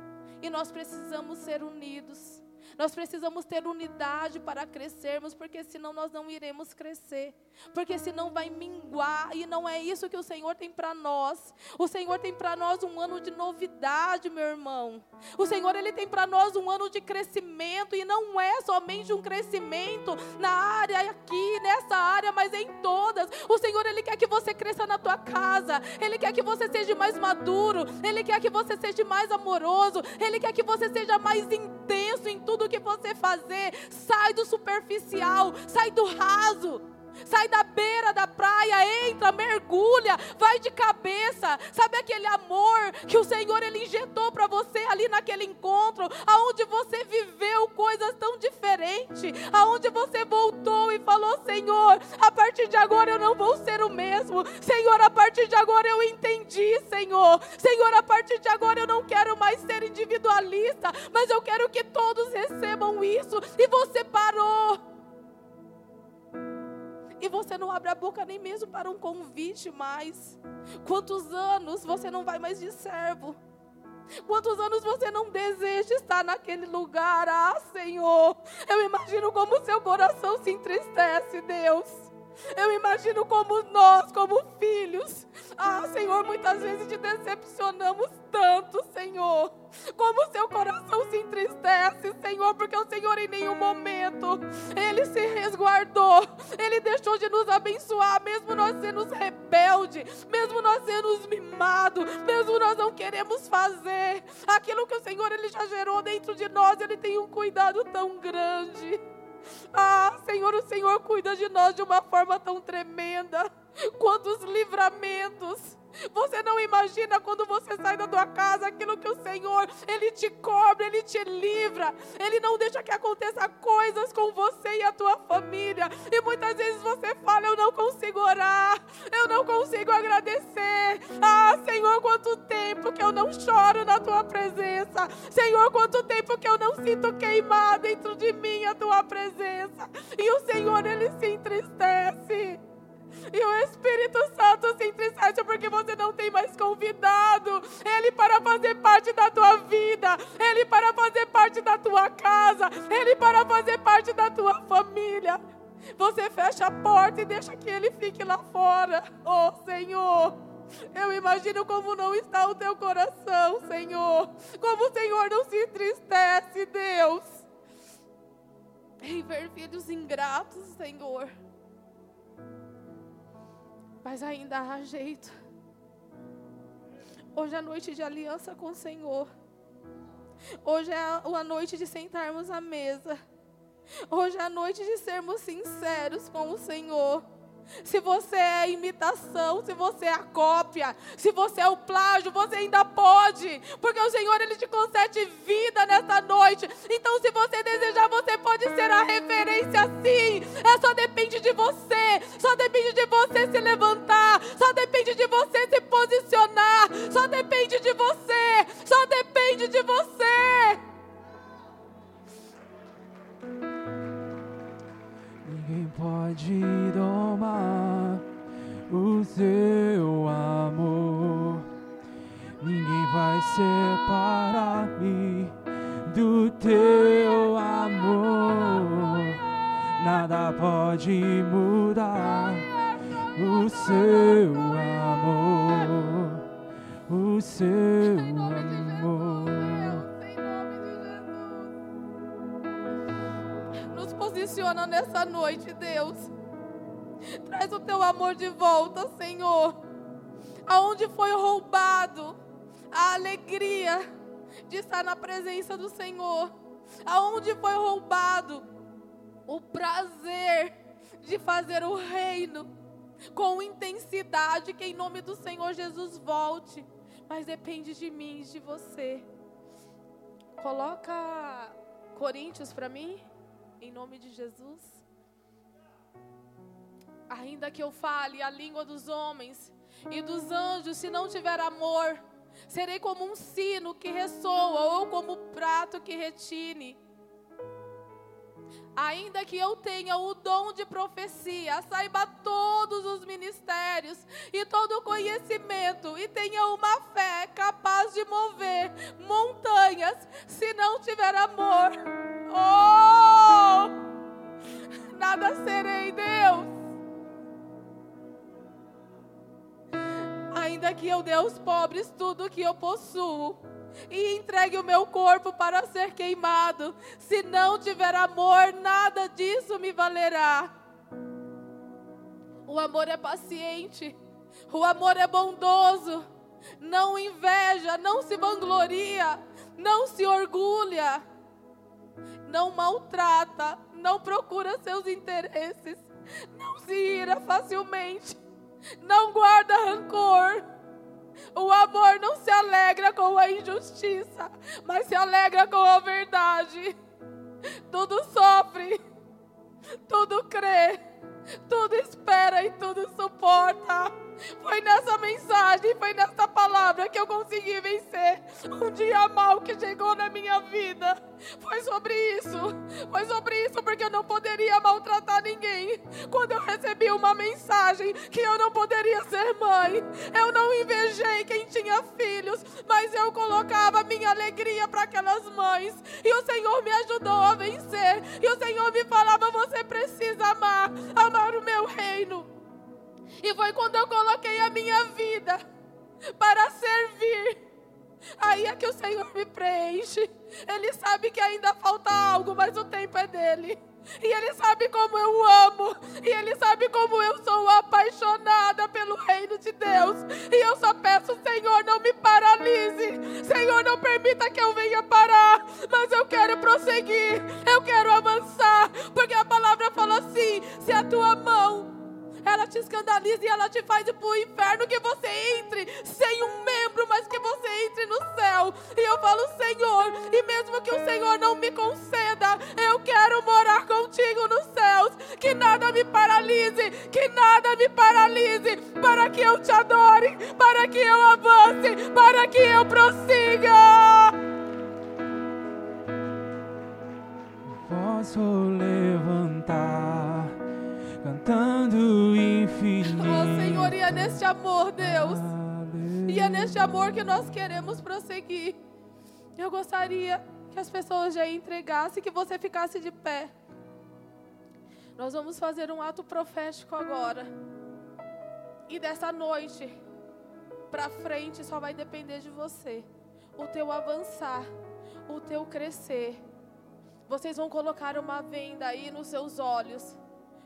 E nós precisamos ser unidos. Nós precisamos ter unidade para crescermos, porque senão nós não iremos crescer. Porque senão vai minguar, e não é isso que o Senhor tem para nós. O Senhor tem para nós um ano de novidade, meu irmão. O Senhor ele tem para nós um ano de crescimento, e não é somente um crescimento na área aqui, nessa área, mas em todas. O Senhor ele quer que você cresça na tua casa. Ele quer que você seja mais maduro, ele quer que você seja mais amoroso, ele quer que você seja mais intenso em tudo tudo que você fazer, sai do superficial, sai do raso. Sai da beira da praia, entra, mergulha, vai de cabeça. Sabe aquele amor que o Senhor ele injetou para você ali naquele encontro, aonde você viveu coisas tão diferentes, aonde você voltou e falou: "Senhor, a partir de agora eu não vou ser o mesmo. Senhor, a partir de agora eu entendi, Senhor. Senhor, a partir de agora eu não quero mais ser individualista, mas eu quero que todos recebam isso." E você parou e você não abre a boca nem mesmo para um convite mais. Quantos anos você não vai mais de servo? Quantos anos você não deseja estar naquele lugar? Ah, Senhor, eu imagino como seu coração se entristece, Deus. Eu imagino como nós, como filhos, ah, Senhor, muitas vezes te decepcionamos tanto, Senhor. Como seu coração se entristece, Senhor, porque o Senhor em nenhum momento ele se resguardou, ele deixou de nos abençoar, mesmo nós sendo rebeldes, mesmo nós sendo mimados, mesmo nós não queremos fazer aquilo que o Senhor ele já gerou dentro de nós, ele tem um cuidado tão grande. Ah, Senhor, o Senhor cuida de nós de uma forma tão tremenda. Quantos livramentos você não imagina quando você sai da tua casa aquilo que o Senhor, Ele te cobre, Ele te livra. Ele não deixa que aconteça coisas com você e a tua família. E muitas vezes você fala, eu não consigo orar, eu não consigo agradecer. Ah, Senhor, quanto tempo que eu não choro na tua presença. Senhor, quanto tempo que eu não sinto queimar dentro de mim a tua presença. E o Senhor, Ele se entristece. E o Espírito Santo se entristece porque você não tem mais convidado Ele para fazer parte da tua vida, Ele para fazer parte da tua casa, Ele para fazer parte da tua família. Você fecha a porta e deixa que Ele fique lá fora. Oh Senhor. Eu imagino como não está o teu coração, Senhor. Como o Senhor não se entristece, Deus. Em ver filhos ingratos, Senhor mas ainda há jeito. Hoje é a noite de aliança com o Senhor. Hoje é a noite de sentarmos à mesa. Hoje é a noite de sermos sinceros com o Senhor. Se você é imitação, se você é a cópia, se você é o plágio, você ainda pode, porque o Senhor ele te concede vida nessa noite. Então, se você desejar, você pode ser a referência sim. É só depende de você, só depende de você se levantar, só depende de você se posicionar, só depende de você, só depende de você. Pode domar o seu amor. Ninguém vai separar-me do teu amor. Nada pode mudar o seu amor. O seu amor. Posiciona nessa noite, Deus. Traz o teu amor de volta, Senhor. Aonde foi roubado a alegria de estar na presença do Senhor. Aonde foi roubado o prazer de fazer o reino com intensidade, que em nome do Senhor Jesus volte. Mas depende de mim, de você. Coloca Coríntios para mim em nome de Jesus. Ainda que eu fale a língua dos homens e dos anjos, se não tiver amor, serei como um sino que ressoa ou como um prato que retine. Ainda que eu tenha o dom de profecia, saiba todos os ministérios e todo o conhecimento e tenha uma fé capaz de mover montanhas, se não tiver amor, oh, nada serei, Deus. Ainda que eu dê aos pobres tudo que eu possuo e entregue o meu corpo para ser queimado. Se não tiver amor, nada disso me valerá. O amor é paciente, o amor é bondoso, não inveja, não se vangloria, não se orgulha, não maltrata, não procura seus interesses, não se ira facilmente, não guarda rancor o amor não se alegra com a injustiça, mas se alegra com a verdade. Tudo sofre, tudo crê, tudo espera e tudo suporta. Foi nessa mensagem, foi nessa palavra que eu consegui vencer um dia mal que chegou na minha vida. Foi sobre isso, foi sobre isso porque eu não poderia maltratar ninguém. Quando eu recebi uma mensagem que eu não poderia ser mãe, eu não invejei quem tinha filhos, mas eu colocava minha alegria para aquelas mães. E o Senhor me ajudou a vencer. E o Senhor me falava: você precisa amar, amar o meu reino. E foi quando eu coloquei a minha vida para servir. Aí é que o Senhor me preenche. Ele sabe que ainda falta algo, mas o tempo é dele. E Ele sabe como eu amo. E Ele sabe como eu sou apaixonada pelo reino de Deus. E eu só peço, Senhor, não me paralise. Senhor, não permita que eu venha parar. Mas eu quero prosseguir. Eu quero avançar. Porque a palavra fala assim: se a tua mão ela te escandaliza e ela te faz ir para o inferno, que você entre sem um membro, mas que você entre no céu. E eu falo, Senhor, e mesmo que o Senhor não me conceda, eu quero morar contigo nos céus. Que nada me paralise, que nada me paralise, para que eu te adore, para que eu avance, para que eu prossiga. Posso levantar cantando e é neste amor, Deus. E é neste amor que nós queremos prosseguir. Eu gostaria que as pessoas já entregassem, que você ficasse de pé. Nós vamos fazer um ato profético agora. E dessa noite para frente só vai depender de você. O teu avançar, o teu crescer. Vocês vão colocar uma venda aí nos seus olhos.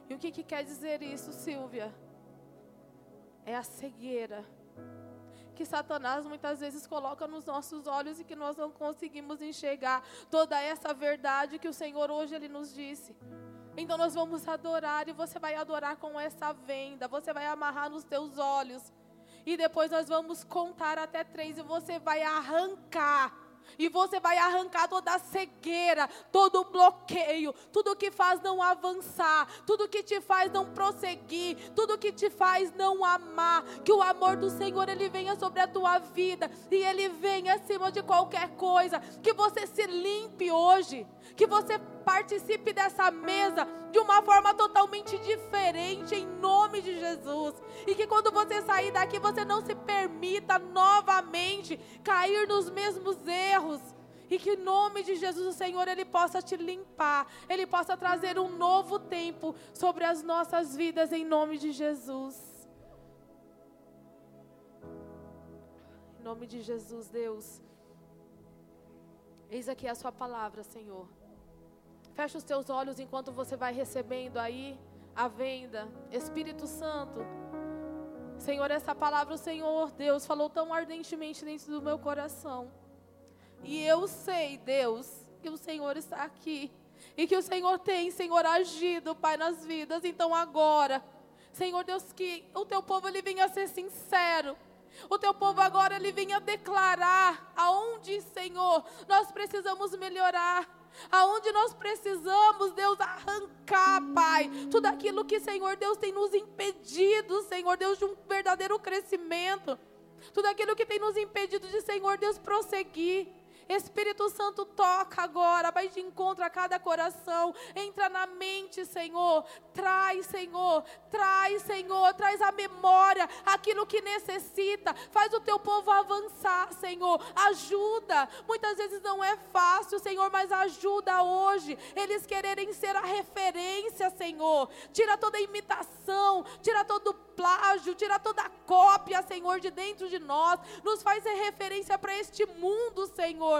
E o que, que quer dizer isso, Silvia? É a cegueira que Satanás muitas vezes coloca nos nossos olhos e que nós não conseguimos enxergar toda essa verdade que o Senhor hoje ele nos disse. Então nós vamos adorar e você vai adorar com essa venda, você vai amarrar nos teus olhos. E depois nós vamos contar até três e você vai arrancar e você vai arrancar toda a cegueira, todo o bloqueio, tudo que faz não avançar, tudo que te faz não prosseguir, tudo que te faz não amar. Que o amor do Senhor ele venha sobre a tua vida e ele venha acima de qualquer coisa. Que você se limpe hoje, que você participe dessa mesa de uma forma totalmente diferente, em nome de Jesus. E que quando você sair daqui, você não se permita novamente cair nos mesmos erros. E que em nome de Jesus o Senhor ele possa te limpar, ele possa trazer um novo tempo sobre as nossas vidas em nome de Jesus. Em nome de Jesus, Deus. Eis aqui a sua palavra, Senhor. Feche os teus olhos enquanto você vai recebendo aí a venda. Espírito Santo. Senhor, essa palavra o Senhor, Deus, falou tão ardentemente dentro do meu coração. E eu sei, Deus, que o Senhor está aqui. E que o Senhor tem, Senhor, agido, Pai, nas vidas. Então agora, Senhor Deus, que o teu povo ele venha ser sincero. O teu povo agora ele venha declarar aonde, Senhor, nós precisamos melhorar aonde nós precisamos, Deus, arrancar, Pai, tudo aquilo que, Senhor Deus, tem nos impedido, Senhor Deus, de um verdadeiro crescimento, tudo aquilo que tem nos impedido de, Senhor Deus, prosseguir. Espírito Santo, toca agora, vai de encontro a cada coração, entra na mente, Senhor, traz, Senhor, traz, Senhor, traz a memória, aquilo que necessita, faz o teu povo avançar, Senhor, ajuda. Muitas vezes não é fácil, Senhor, mas ajuda hoje, eles quererem ser a referência, Senhor, tira toda a imitação, tira todo plágio, tira toda a cópia, Senhor, de dentro de nós, nos faz ser referência para este mundo, Senhor,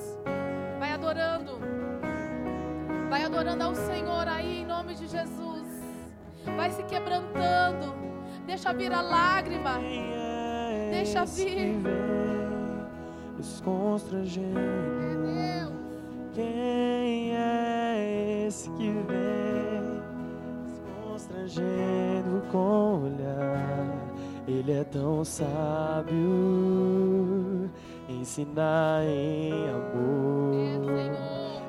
adorando. Vai adorando ao Senhor aí em nome de Jesus. Vai se quebrantando. Deixa vir a lágrima. Deixa vir. Nos constrangendo. Quem é esse que vem nos constrangendo com olhar? Ele é tão sábio ensinar em amor.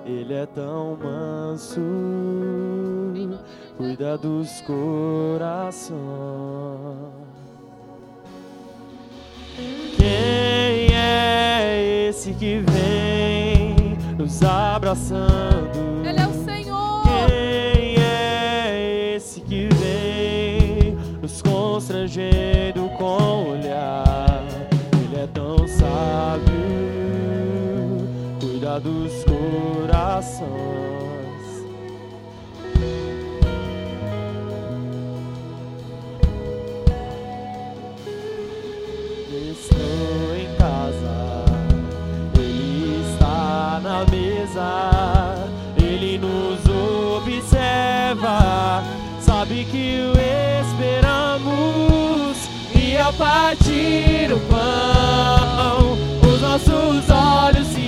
Ele é tão manso, cuida dos corações. Quem é esse que vem nos abraçando? É corações. Estou em casa, Ele está na mesa, Ele nos observa, sabe que o esperamos e ao partir o pão, os nossos olhos se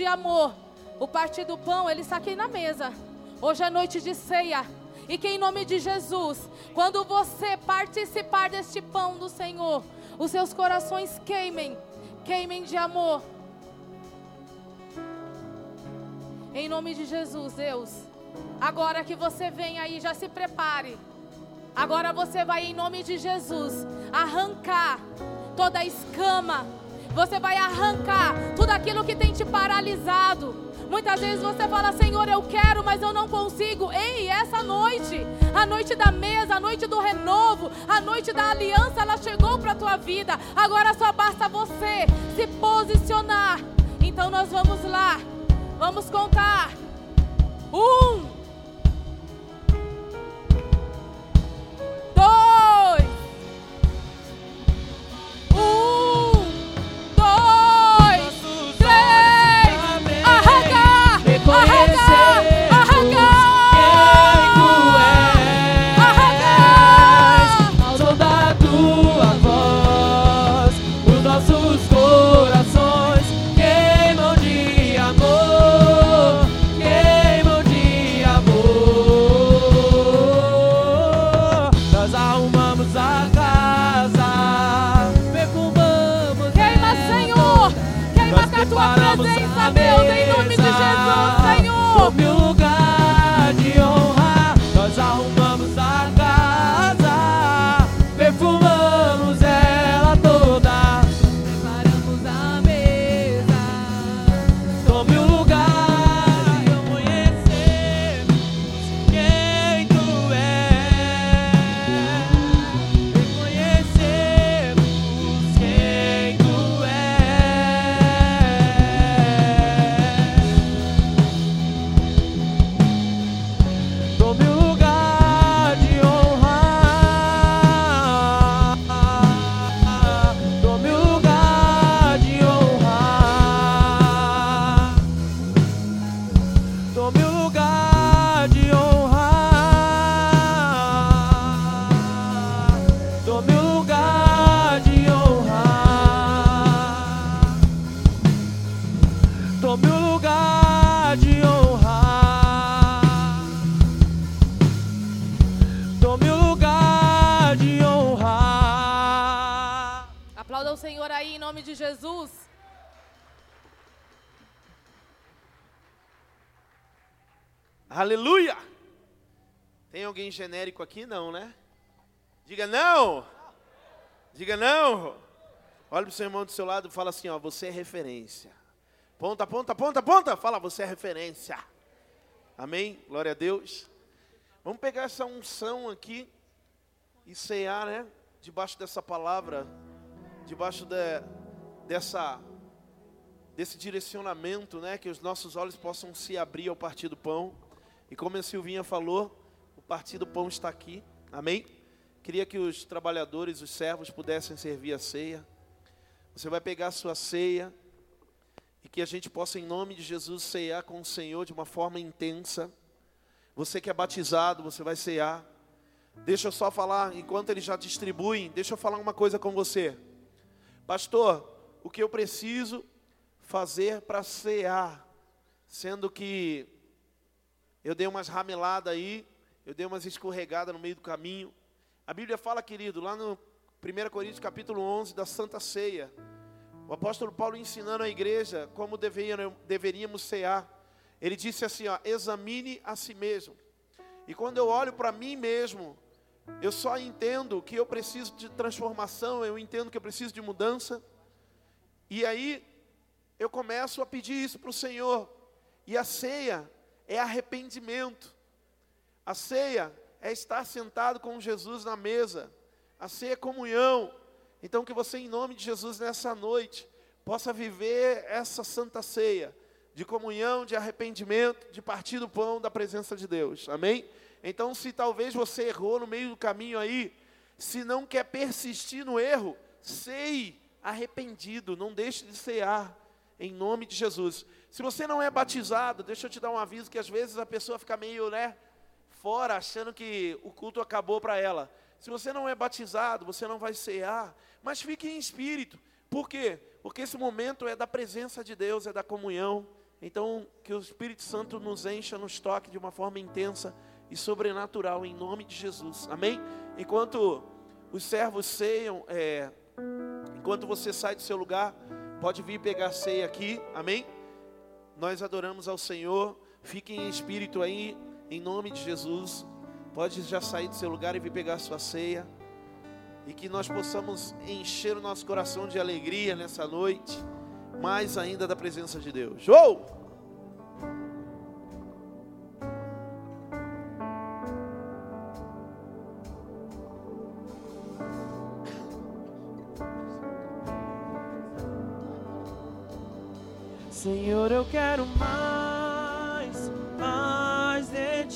de amor. O partir do pão, ele está aqui na mesa. Hoje é noite de ceia. E que em nome de Jesus, quando você participar deste pão do Senhor, os seus corações queimem, queimem de amor. Em nome de Jesus, Deus. Agora que você vem aí, já se prepare. Agora você vai, em nome de Jesus, arrancar toda a escama você vai arrancar tudo aquilo que tem te paralisado. Muitas vezes você fala, Senhor, eu quero, mas eu não consigo. Ei, essa noite, a noite da mesa, a noite do renovo, a noite da aliança, ela chegou para a tua vida. Agora só basta você se posicionar. Então nós vamos lá, vamos contar. Um. Alguém genérico aqui? Não, né? Diga não! Diga não! Olha para o seu irmão do seu lado e fala assim: ó, você é referência. Ponta, ponta, ponta, ponta. Fala, você é referência. Amém? Glória a Deus. Vamos pegar essa unção aqui e cear, né? Debaixo dessa palavra, debaixo de, dessa, desse direcionamento, né? Que os nossos olhos possam se abrir ao partir do pão. E como a Silvinha falou, o partir do pão está aqui. Amém? Queria que os trabalhadores, os servos pudessem servir a ceia. Você vai pegar a sua ceia e que a gente possa, em nome de Jesus, cear com o Senhor de uma forma intensa. Você que é batizado, você vai cear. Deixa eu só falar, enquanto eles já distribuem, deixa eu falar uma coisa com você. Pastor, o que eu preciso fazer para cear? Sendo que eu dei umas rameladas aí, eu dei umas escorregadas no meio do caminho. A Bíblia fala, querido, lá no 1 Coríntios capítulo 11, da Santa Ceia, o apóstolo Paulo ensinando a igreja como deveríamos, cear. Ele disse assim, ó, examine a si mesmo. E quando eu olho para mim mesmo, eu só entendo que eu preciso de transformação, eu entendo que eu preciso de mudança. E aí eu começo a pedir isso para o Senhor. E a ceia é arrependimento. A ceia é estar sentado com Jesus na mesa. A ceia é comunhão. Então que você, em nome de Jesus, nessa noite, possa viver essa santa ceia de comunhão, de arrependimento, de partir do pão da presença de Deus. Amém? Então, se talvez você errou no meio do caminho aí, se não quer persistir no erro, sei arrependido, não deixe de cear, em nome de Jesus. Se você não é batizado, deixa eu te dar um aviso que às vezes a pessoa fica meio, né, fora, achando que o culto acabou para ela. Se você não é batizado, você não vai cear, mas fique em espírito. Por quê? Porque esse momento é da presença de Deus, é da comunhão. Então, que o Espírito Santo nos encha, nos toque de uma forma intensa e sobrenatural, em nome de Jesus. Amém? Enquanto os servos ceiam, é, enquanto você sai do seu lugar, pode vir pegar ceia aqui. Amém? Nós adoramos ao Senhor. Fique em espírito aí, em nome de Jesus. Pode já sair do seu lugar e vir pegar a sua ceia. E que nós possamos encher o nosso coração de alegria nessa noite. Mais ainda da presença de Deus. Show! Senhor, eu quero mais,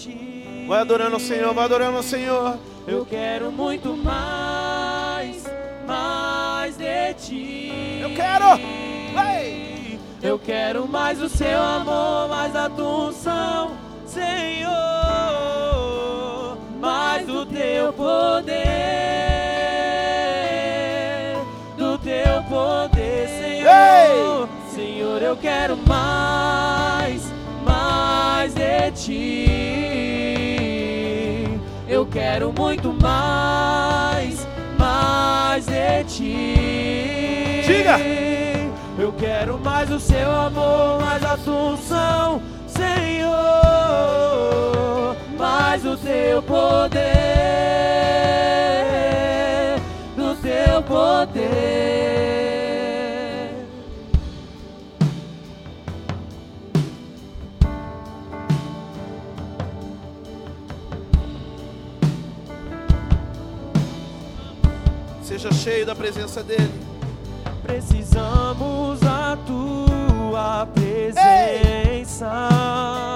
ti. Vai adorando o Senhor, vai adorando o Senhor. Eu quero muito mais, mais de ti. Eu quero. Ei! Eu quero mais o seu amor, mais a tua unção, Senhor, mais do teu poder, do teu poder, Senhor. Ei! Senhor, eu quero mais, mais Eu quero muito mais, mais de ti. Diga! Eu quero mais o seu amor, mais a tua unção, Senhor, mais o teu poder, do teu poder. Seja cheio da presença dEle. Precisamos da tua presença e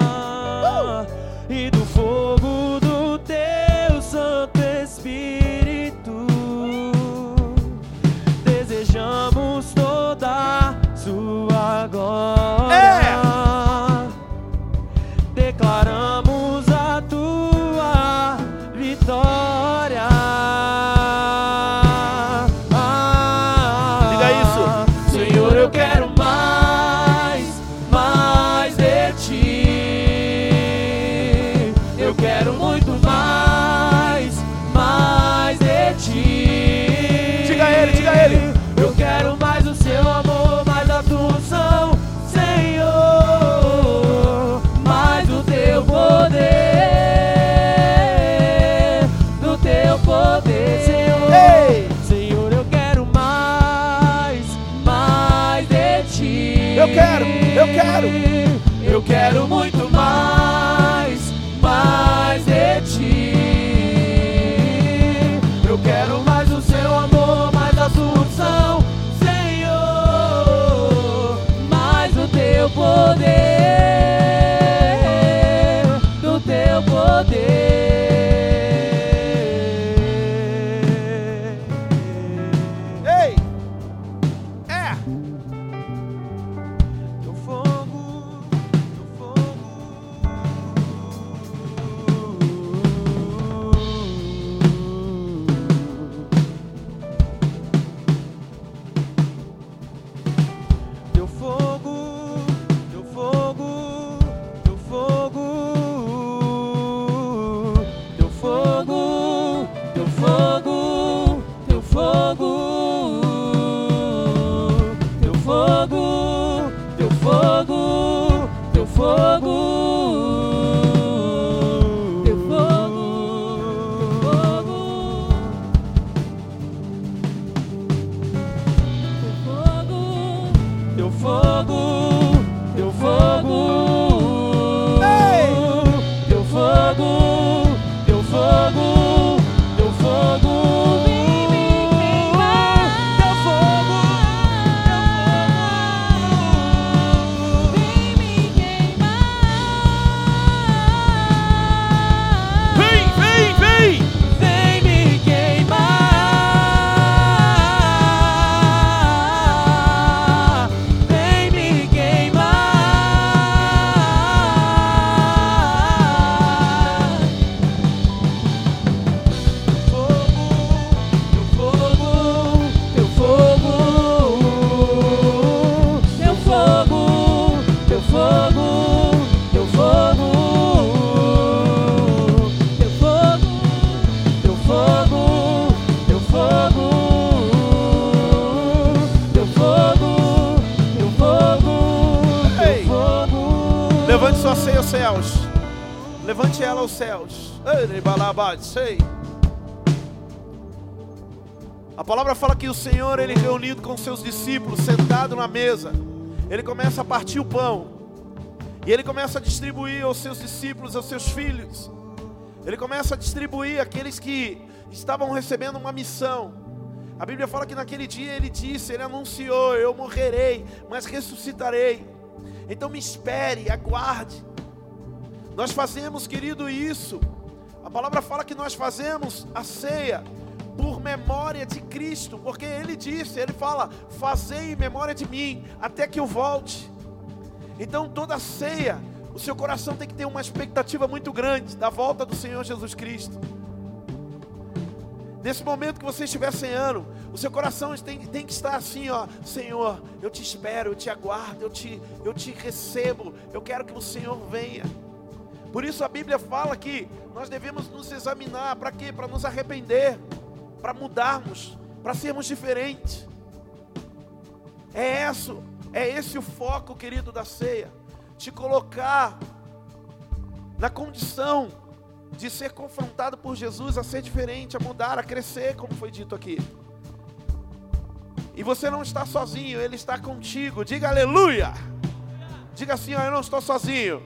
Levante ela aos céus. A palavra fala que o Senhor, ele reunido com seus discípulos, sentado na mesa, ele começa a partir o pão. E ele começa a distribuir aos seus discípulos, aos seus filhos. Ele começa a distribuir aqueles que estavam recebendo uma missão. A Bíblia fala que naquele dia ele disse, ele anunciou: Eu morrerei, mas ressuscitarei. Então me espere, aguarde. Nós fazemos, querido, isso. A palavra fala que nós fazemos a ceia por memória de Cristo, porque ele disse, ele fala: "Fazei em memória de mim, até que eu volte". Então, toda ceia, o seu coração tem que ter uma expectativa muito grande da volta do Senhor Jesus Cristo. Nesse momento que você estiver ceando, o seu coração tem, tem que estar assim, ó, Senhor, eu te espero, eu te aguardo, eu te, eu te recebo, eu quero que o Senhor venha. Por isso a Bíblia fala que nós devemos nos examinar, para quê? Para nos arrepender, para mudarmos, para sermos diferentes. É isso, é esse o foco, querido, da ceia. Te colocar na condição de ser confrontado por Jesus a ser diferente, a mudar, a crescer, como foi dito aqui. E você não está sozinho, Ele está contigo. Diga aleluia. Diga assim, ó, eu não estou sozinho.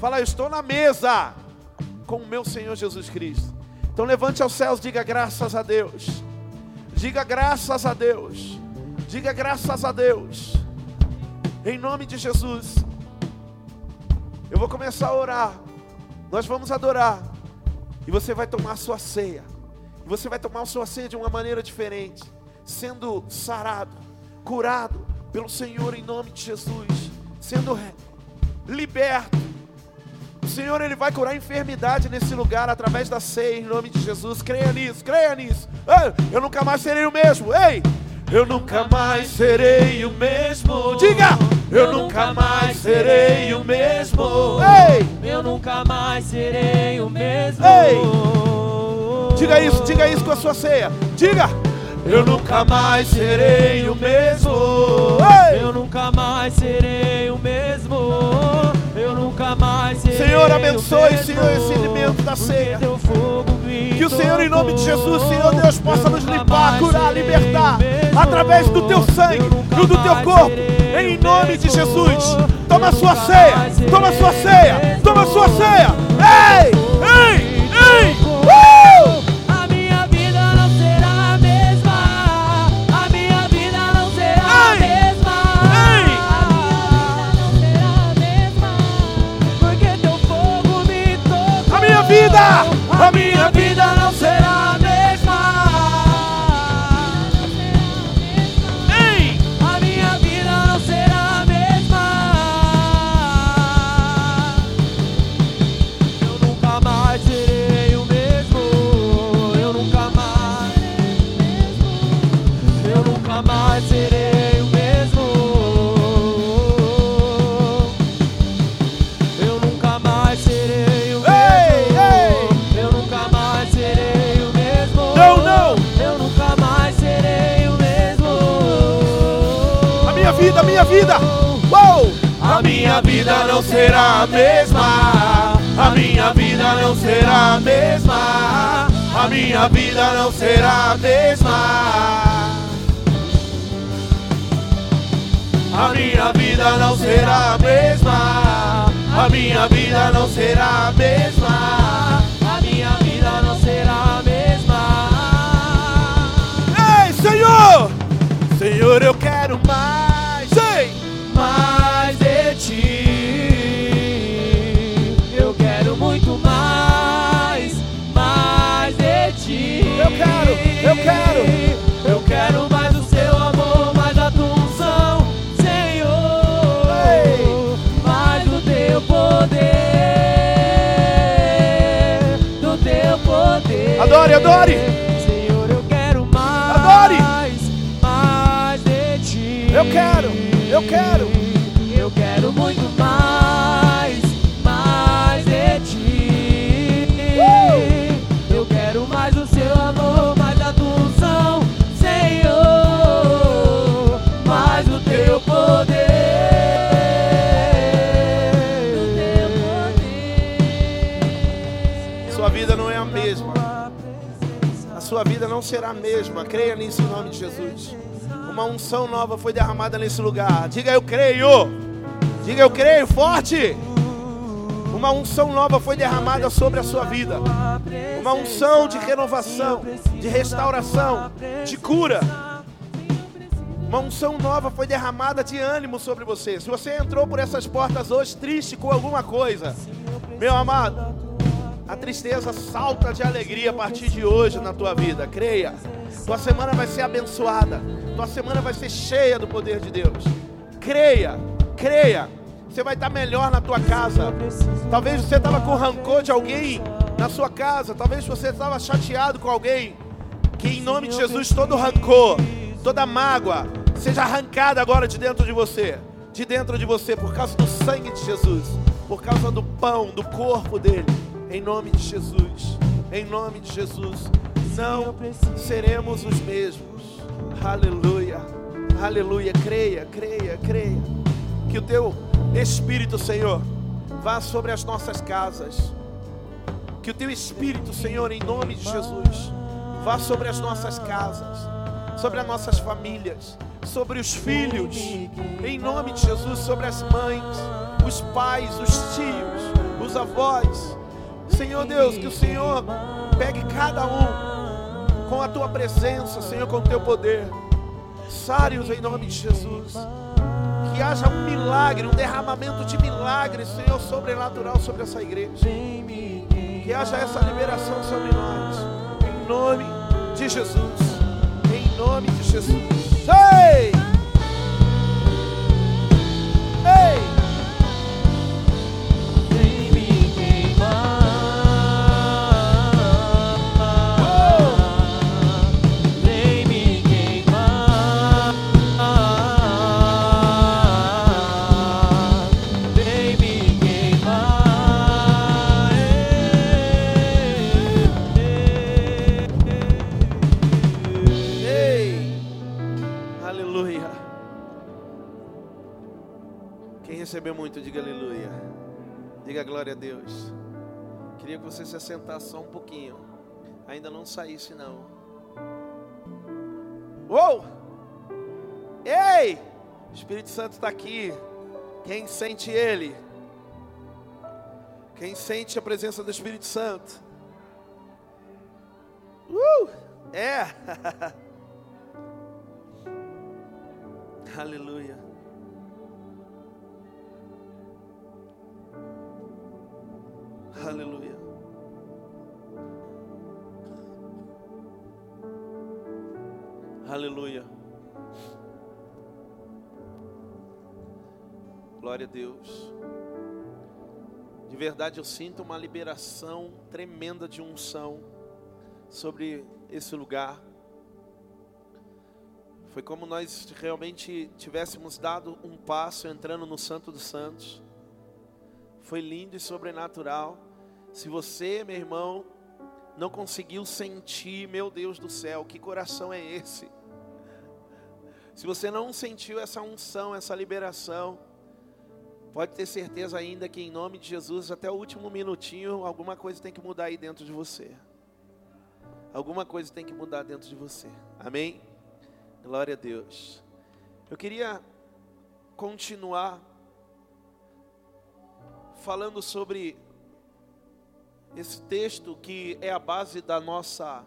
Fala, eu estou na mesa com o meu Senhor Jesus Cristo. Então levante aos céus, diga graças a Deus. Diga graças a Deus. Diga graças a Deus. Em nome de Jesus. Eu vou começar a orar. Nós vamos adorar. E você vai tomar a sua ceia. E você vai tomar a sua ceia de uma maneira diferente, sendo sarado, curado pelo Senhor em nome de Jesus, sendo liberto. Senhor ele vai curar a enfermidade nesse lugar através da ceia em nome de Jesus. Creia nisso, creia nisso. Ei, eu nunca mais serei o mesmo. Ei, eu nunca mais serei o mesmo. Diga, eu nunca mais serei o mesmo. Ei, Eu nunca mais serei o mesmo. Ei! diga isso, diga isso com a sua ceia. Diga, eu nunca mais serei o mesmo. Ei, Eu nunca mais serei o mesmo. Eu nunca mais Senhor, abençoe. Senhor, esse alimento da ceia. Que o Senhor, em nome de Jesus. Senhor Deus, possa nos limpar, curar, libertar, através do teu sangue e do teu corpo. Em nome de Jesus. Toma a sua ceia. Toma a sua ceia. Toma a sua ceia. Ei! Ei! Minha vida não será a mesma. A minha vida não será a mesma. A minha vida não será a mesma. A minha vida não será a mesma. Ei, Senhor! Senhor, eu quero mais. Adore, adore. Senhor, eu quero mais. Adore. Mais de ti. Eu quero, eu quero. Será a mesma. Creia nisso em nome de Jesus. Uma unção nova foi derramada nesse lugar. Diga eu creio. Diga eu creio forte. Uma unção nova foi derramada sobre a sua vida. Uma unção de renovação, de restauração, de cura. Uma unção nova foi derramada de ânimo sobre você. Se você entrou por essas portas hoje triste com alguma coisa, meu amado, tristeza salta de alegria a partir de hoje na tua vida. Creia. Tua semana vai ser abençoada. Tua semana vai ser cheia do poder de Deus. Creia. Creia. Você vai estar melhor na tua casa. Talvez você estava com rancor de alguém na sua casa. Talvez você estava chateado com alguém. Que em nome de Jesus todo rancor, toda mágoa seja arrancada agora de dentro de você. De dentro de você por causa do sangue de Jesus. Por causa do pão, do corpo dele. Em nome de Jesus. Em nome de Jesus. Não seremos os mesmos. Aleluia. Aleluia. Creia, creia, creia. Que o teu Espírito, Senhor, vá sobre as nossas casas. Que o teu Espírito, Senhor, em nome de Jesus, vá sobre as nossas casas, sobre as nossas famílias, sobre os filhos, em nome de Jesus, sobre as mães, os pais, os tios, os avós. Senhor Deus, que o Senhor pegue cada um com a tua presença, Senhor, com o teu poder. Sare-os em nome de Jesus. Que haja um milagre, um derramamento de milagres, Senhor, sobrenatural sobre essa igreja. Que haja essa liberação sobre nós. Em nome de Jesus. Em nome de Jesus. Ei! Diga glória a Deus. Queria que você se assentasse só um pouquinho. Ainda não saísse, não. Uou! Ei! O Espírito Santo está aqui. Quem sente Ele? Quem sente a presença do Espírito Santo? Uh! É! Aleluia. Aleluia. Aleluia. Glória a Deus. De verdade eu sinto uma liberação tremenda de unção sobre esse lugar. Foi como nós realmente tivéssemos dado um passo entrando no Santo dos Santos. Foi lindo e sobrenatural. Se você, meu irmão, não conseguiu sentir, meu Deus do céu, que coração é esse? Se você não sentiu essa unção, essa liberação, pode ter certeza ainda que em nome de Jesus, até o último minutinho, alguma coisa tem que mudar aí dentro de você. Alguma coisa tem que mudar dentro de você. Amém? Glória a Deus. Eu queria continuar falando sobre esse texto que é a base da nossa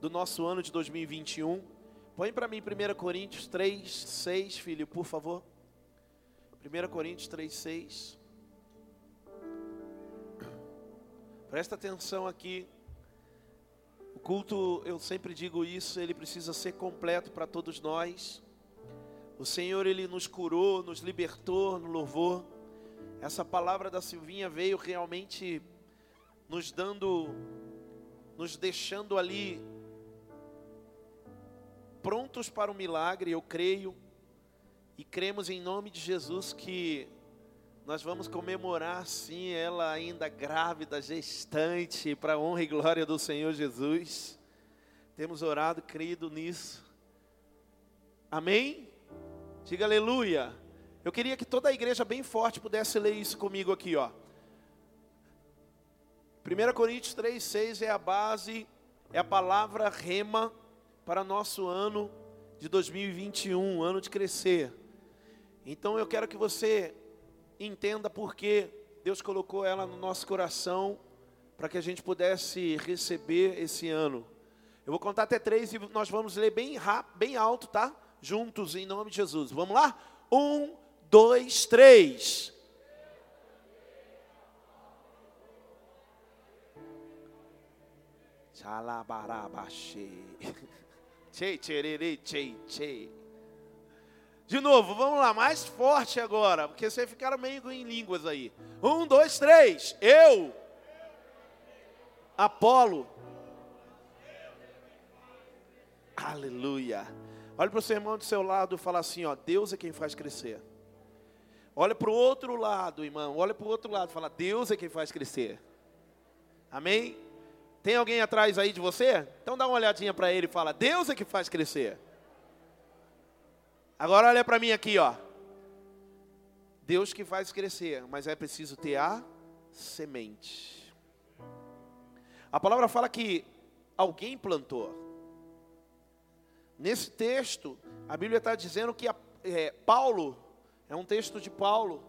do nosso ano de 2021. Põe para mim 1 Coríntios 3, 6, filho, por favor. 1 Coríntios 3, 6. Presta atenção aqui. O culto, eu sempre digo isso, ele precisa ser completo para todos nós. O Senhor, ele nos curou, nos libertou no louvor. Essa palavra da Silvinha veio realmente nos dando, nos deixando ali prontos para o milagre, eu creio. E cremos em nome de Jesus que nós vamos comemorar sim ela ainda grávida, gestante, para a honra e glória do Senhor Jesus. Temos orado, crido nisso. Amém? Diga aleluia. Eu queria que toda a igreja bem forte pudesse ler isso comigo aqui, ó. 1 Coríntios 3,6 é a base, é a palavra rema para nosso ano de 2021, ano de crescer. Então eu quero que você entenda por que Deus colocou ela no nosso coração para que a gente pudesse receber esse ano. Eu vou contar até três e nós vamos ler bem rápido, bem alto, tá? Juntos, em nome de Jesus. Vamos lá? Um, dois, três. De novo, vamos lá, mais forte agora, porque vocês ficaram meio em línguas aí. Um, dois, três. Eu, Apolo. Aleluia. Olha para o seu irmão do seu lado e fala assim: ó, Deus é quem faz crescer. Olha para o outro lado, irmão. Olha para o outro lado. Fala: Deus é quem faz crescer. Amém? Tem alguém atrás aí de você? Então dá uma olhadinha para ele e fala: Deus é que faz crescer. Agora olha para mim aqui, ó. Deus que faz crescer, mas é preciso ter a semente. A palavra fala que alguém plantou. Nesse texto, a Bíblia está dizendo que a, é, Paulo, é um texto de Paulo,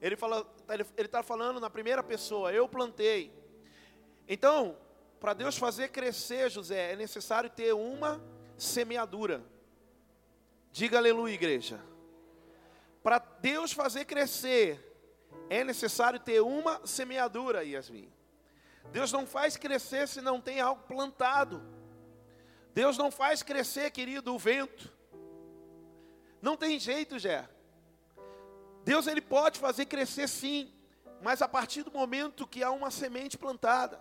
ele fala, ele está falando na primeira pessoa, eu plantei. Então, para Deus fazer crescer, José, é necessário ter uma semeadura. Diga aleluia, igreja. Para Deus fazer crescer, é necessário ter uma semeadura, Yasmin. Deus não faz crescer se não tem algo plantado. Deus não faz crescer, querido, o vento. Não tem jeito, Jé. Deus ele pode fazer crescer sim, mas a partir do momento que há uma semente plantada.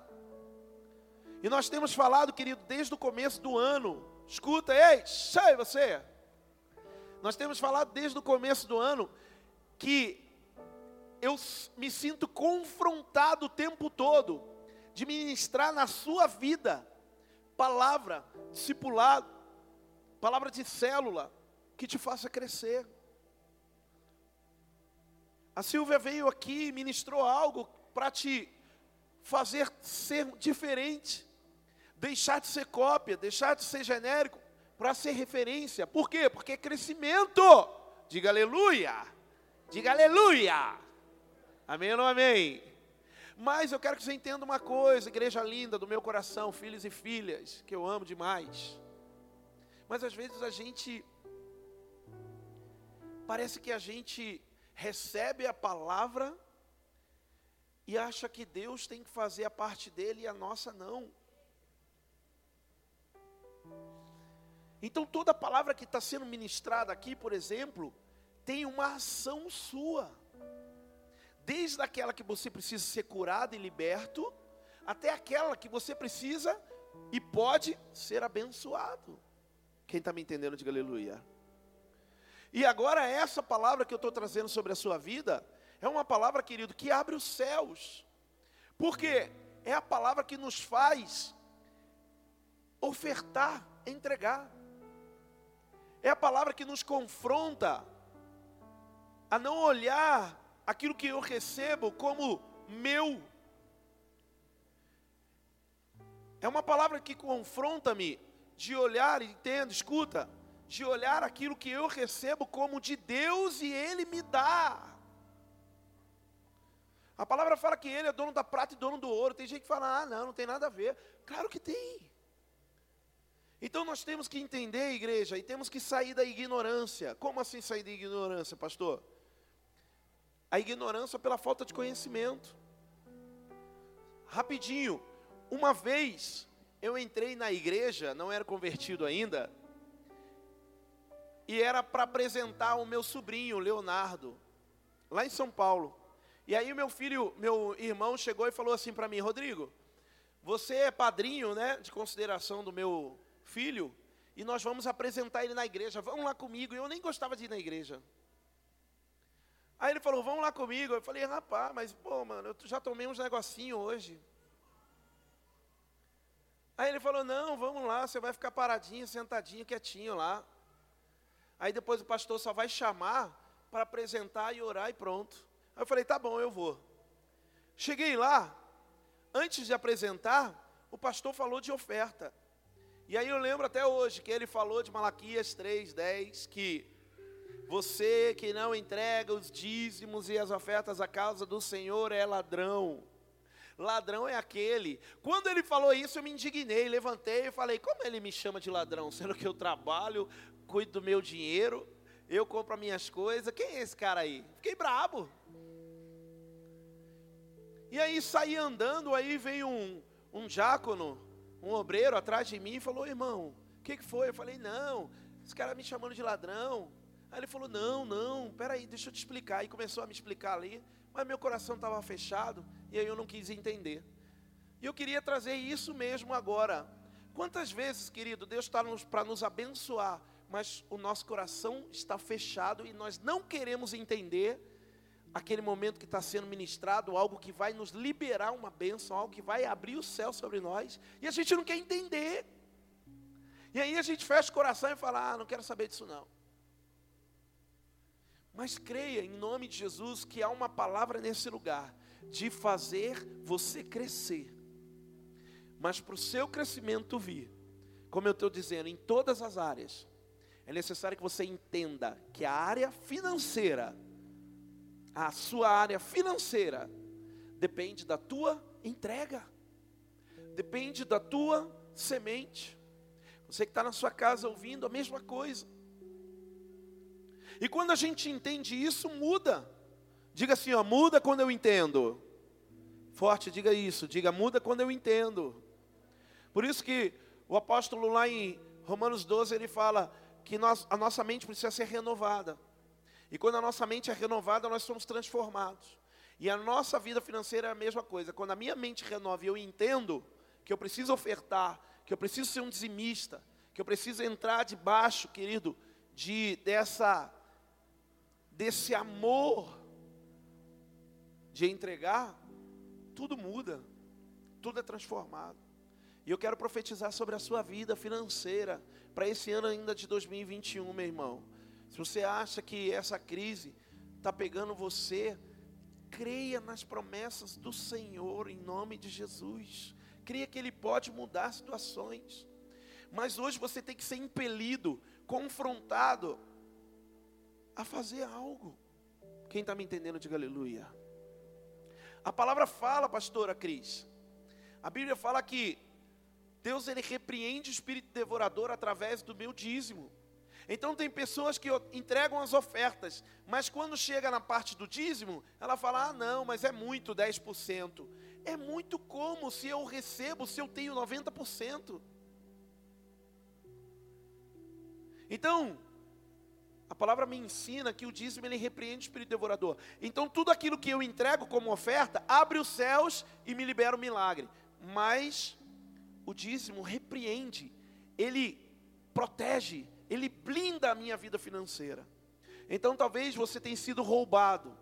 E nós temos falado, querido, desde o começo do ano. Escuta, ei, sai você. Nós temos falado desde o começo do ano que eu me sinto confrontado o tempo todo de ministrar na sua vida palavra, discipulado, palavra de célula que te faça crescer. A Silvia veio aqui e ministrou algo para te fazer ser diferente, deixar de ser cópia, deixar de ser genérico, para ser referência. Por quê? Porque é crescimento. Diga aleluia. Diga aleluia. Amém ou não amém? Mas eu quero que você entenda uma coisa, igreja linda do meu coração, filhos e filhas, que eu amo demais. Mas às vezes a gente parece que a gente recebe a palavra e acha que Deus tem que fazer a parte dele e a nossa não. Então toda palavra que está sendo ministrada aqui, por exemplo, tem uma ação sua. Desde aquela que você precisa ser curado e liberto, até aquela que você precisa e pode ser abençoado. Quem está me entendendo, diga aleluia. E agora, essa palavra que eu estou trazendo sobre a sua vida, é uma palavra, querido, que abre os céus, porque é a palavra que nos faz ofertar, entregar, é a palavra que nos confronta a não olhar aquilo que eu recebo como meu. É uma palavra que confronta-me de olhar, entenda, escuta, de olhar aquilo que eu recebo como de Deus e Ele me dá. A palavra fala que Ele é dono da prata e dono do ouro. Tem gente que fala, ah, não, não tem nada a ver. Claro que tem. Então nós temos que entender, igreja, e temos que sair da ignorância. Como assim sair da ignorância, pastor? A ignorância pela falta de conhecimento. Rapidinho, uma vez eu entrei na igreja, não era convertido ainda, e era para apresentar o meu sobrinho, Leonardo, lá em São Paulo. E aí meu filho, meu irmão chegou e falou assim para mim, Rodrigo, você é padrinho, né, de consideração do meu filho, e nós vamos apresentar ele na igreja. Vamos lá comigo. Eu nem gostava de ir na igreja. Aí ele falou, vamos lá comigo. Eu falei, rapaz, mas pô, mano, eu já tomei uns negocinho hoje. Aí ele falou, não, vamos lá, você vai ficar paradinho, sentadinho, quietinho lá. Aí depois o pastor só vai chamar para apresentar e orar e pronto. Aí eu falei, tá bom, eu vou. Cheguei lá, antes de apresentar, o pastor falou de oferta. E aí eu lembro até hoje que ele falou de Malaquias 3:10 que você que não entrega os dízimos e as ofertas à causa do Senhor é ladrão. Ladrão é aquele. Quando ele falou isso, eu me indignei, levantei e falei: Como ele me chama de ladrão? Sendo que eu trabalho, cuido do meu dinheiro, eu compro as minhas coisas. Quem é esse cara aí? Fiquei brabo. E aí saí andando, aí veio um, um diácono, um obreiro atrás de mim e falou: Irmão, o que, que foi? Eu falei: Não, esse cara me chamando de ladrão. Aí ele falou: Não, não, peraí, deixa eu te explicar. E começou a me explicar ali, mas meu coração estava fechado e aí eu não quis entender. E eu queria trazer isso mesmo agora. Quantas vezes, querido, Deus está para nos abençoar, mas o nosso coração está fechado e nós não queremos entender aquele momento que está sendo ministrado, algo que vai nos liberar uma bênção, algo que vai abrir o céu sobre nós, e a gente não quer entender. E aí a gente fecha o coração e fala: Ah, não quero saber disso não. Mas creia em nome de Jesus que há uma palavra nesse lugar de fazer você crescer. Mas para o seu crescimento vir, como eu estou dizendo, em todas as áreas, é necessário que você entenda que a área financeira, a sua área financeira, depende da tua entrega, depende da tua semente. Você que está na sua casa ouvindo a mesma coisa. E quando a gente entende isso, muda. Diga assim, ó, muda quando eu entendo. Forte, diga isso. Diga, muda quando eu entendo. Por isso que o apóstolo lá em Romanos 12, ele fala: que nós, a nossa mente precisa ser renovada. E quando a nossa mente é renovada, nós somos transformados. E a nossa vida financeira é a mesma coisa. Quando a minha mente renova e eu entendo que eu preciso ofertar, que eu preciso ser um dizimista, que eu preciso entrar debaixo, querido, de dessa desse amor de entregar, tudo muda, tudo é transformado. E eu quero profetizar sobre a sua vida financeira para esse ano ainda de 2021, meu irmão. Se você acha que essa crise está pegando você, creia nas promessas do Senhor em nome de Jesus. Creia que Ele pode mudar situações. Mas hoje você tem que ser impelido, confrontado a fazer algo. Quem está me entendendo, diga aleluia. A palavra fala, pastora Cris. A Bíblia fala que Deus ele repreende o espírito devorador através do meu dízimo. Então tem pessoas que entregam as ofertas, mas quando chega na parte do dízimo, ela fala: "Ah, não, mas é muito 10%". É muito como se eu recebo, se eu tenho 90%. Então, a palavra me ensina que o dízimo ele repreende o espírito devorador. Então, tudo aquilo que eu entrego como oferta abre os céus e me libera o milagre. Mas o dízimo repreende, ele protege, ele blinda a minha vida financeira. Então, talvez você tenha sido roubado.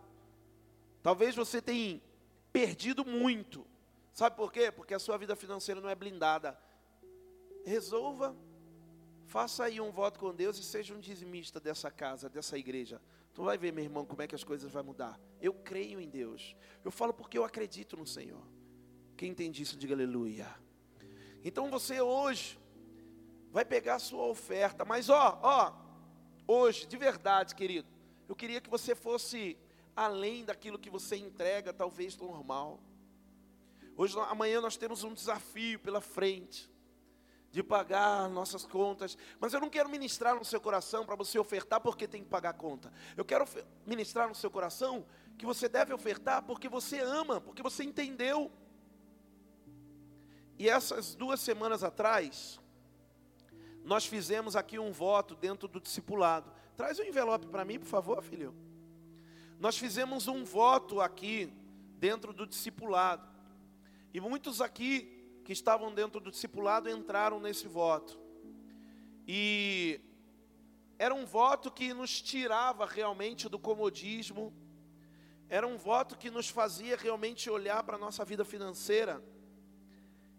Talvez você tenha perdido muito. Sabe por quê? Porque a sua vida financeira não é blindada. Resolva Faça aí um voto com Deus e seja um dizimista dessa casa, dessa igreja. Tu vai ver, meu irmão, como é que as coisas vão mudar. Eu creio em Deus. Eu falo porque eu acredito no Senhor. Quem entende isso, diga aleluia. Então você hoje vai pegar a sua oferta, mas ó, ó, hoje, de verdade, querido, eu queria que você fosse além daquilo que você entrega, talvez normal. Hoje, amanhã nós temos um desafio pela frente de pagar nossas contas. Mas eu não quero ministrar no seu coração para você ofertar porque tem que pagar a conta. Eu quero ministrar no seu coração que você deve ofertar porque você ama, porque você entendeu. E essas duas semanas atrás, nós fizemos aqui um voto dentro do discipulado. Traz o um envelope para mim, por favor, filho. Nós fizemos um voto aqui dentro do discipulado. E muitos aqui que estavam dentro do discipulado entraram nesse voto. E era um voto que nos tirava realmente do comodismo, era um voto que nos fazia realmente olhar para a nossa vida financeira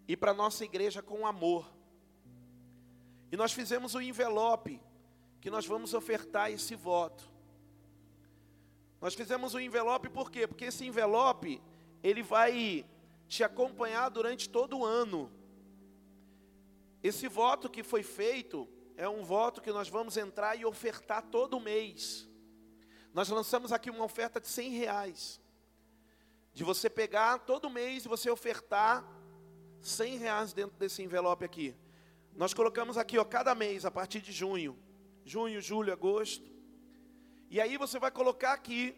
e para a nossa igreja com amor. E nós fizemos o um envelope que nós vamos ofertar esse voto. Nós fizemos o um envelope por quê? Porque esse envelope, ele vai te acompanhar durante todo o ano. Esse voto que foi feito é um voto que nós vamos entrar e ofertar todo mês. Nós lançamos aqui uma oferta de 100 reais. De você pegar todo mês e você ofertar 100 reais dentro desse envelope aqui. Nós colocamos aqui, ó, cada mês, a partir de junho. Junho, julho, agosto. E aí você vai colocar aqui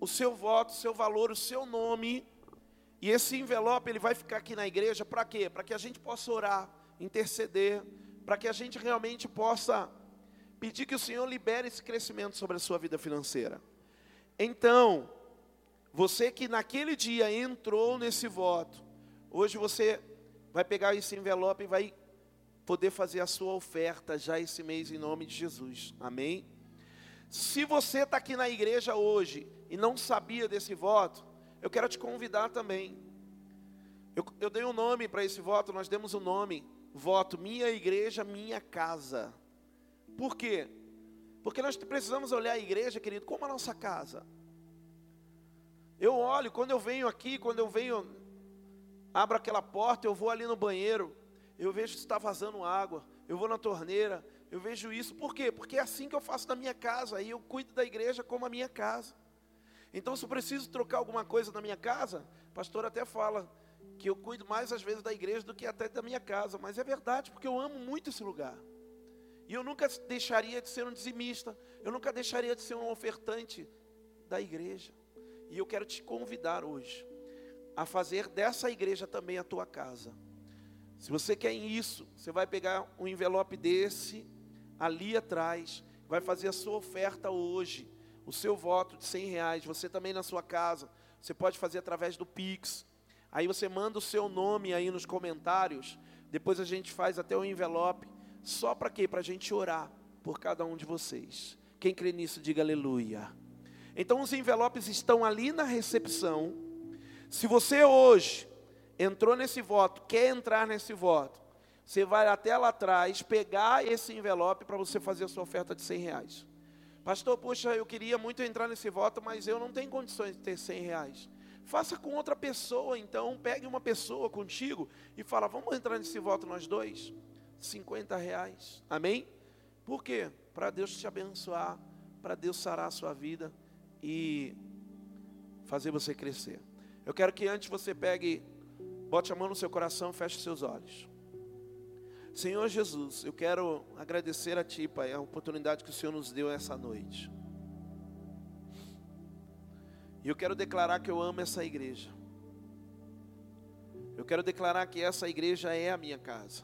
o seu voto, o seu valor, o seu nome e esse envelope ele vai ficar aqui na igreja para quê? Para que a gente possa orar, interceder, para que a gente realmente possa pedir que o Senhor libere esse crescimento sobre a sua vida financeira. Então, você que naquele dia entrou nesse voto, hoje você vai pegar esse envelope e vai poder fazer a sua oferta já esse mês em nome de Jesus. Amém? Se você está aqui na igreja hoje e não sabia desse voto, eu quero te convidar também. Eu, eu dei um nome para esse voto, nós demos um nome, voto Minha Igreja, Minha Casa. Por quê? Porque nós precisamos olhar a igreja, querido, como a nossa casa. Eu olho, quando eu venho aqui, quando eu venho, abro aquela porta, eu vou ali no banheiro, eu vejo se está vazando água, eu vou na torneira, eu vejo isso. Por quê? Porque é assim que eu faço na minha casa, aí eu cuido da igreja como a minha casa. Então, se eu preciso trocar alguma coisa na minha casa, o pastor até fala que eu cuido mais às vezes da igreja do que até da minha casa, mas é verdade, porque eu amo muito esse lugar. E eu nunca deixaria de ser um dizimista, eu nunca deixaria de ser um ofertante da igreja. E eu quero te convidar hoje a fazer dessa igreja também a tua casa. Se você quer isso, você vai pegar um envelope desse ali atrás, vai fazer a sua oferta hoje o seu voto de 100 reais, você também na sua casa, você pode fazer através do Pix. Aí você manda o seu nome aí nos comentários, depois a gente faz até o envelope, só para quê? Para a gente orar por cada um de vocês. Quem crê nisso, diga aleluia. Então os envelopes estão ali na recepção. Se você hoje entrou nesse voto, quer entrar nesse voto, você vai até lá atrás, pegar esse envelope para você fazer a sua oferta de 100 reais. Pastor, puxa, eu queria muito entrar nesse voto, mas eu não tenho condições de ter 100 reais. Faça com outra pessoa, então. Pegue uma pessoa contigo e fala: vamos entrar nesse voto nós dois? 50 reais. Amém? Por quê? para Deus te abençoar, para Deus sarar a sua vida e fazer você crescer. Eu quero que antes você pegue, bote a mão no seu coração, feche seus olhos. Senhor Jesus, eu quero agradecer a Ti, Pai, a oportunidade que o Senhor nos deu essa noite. E eu quero declarar que eu amo essa igreja. Eu quero declarar que essa igreja é a minha casa.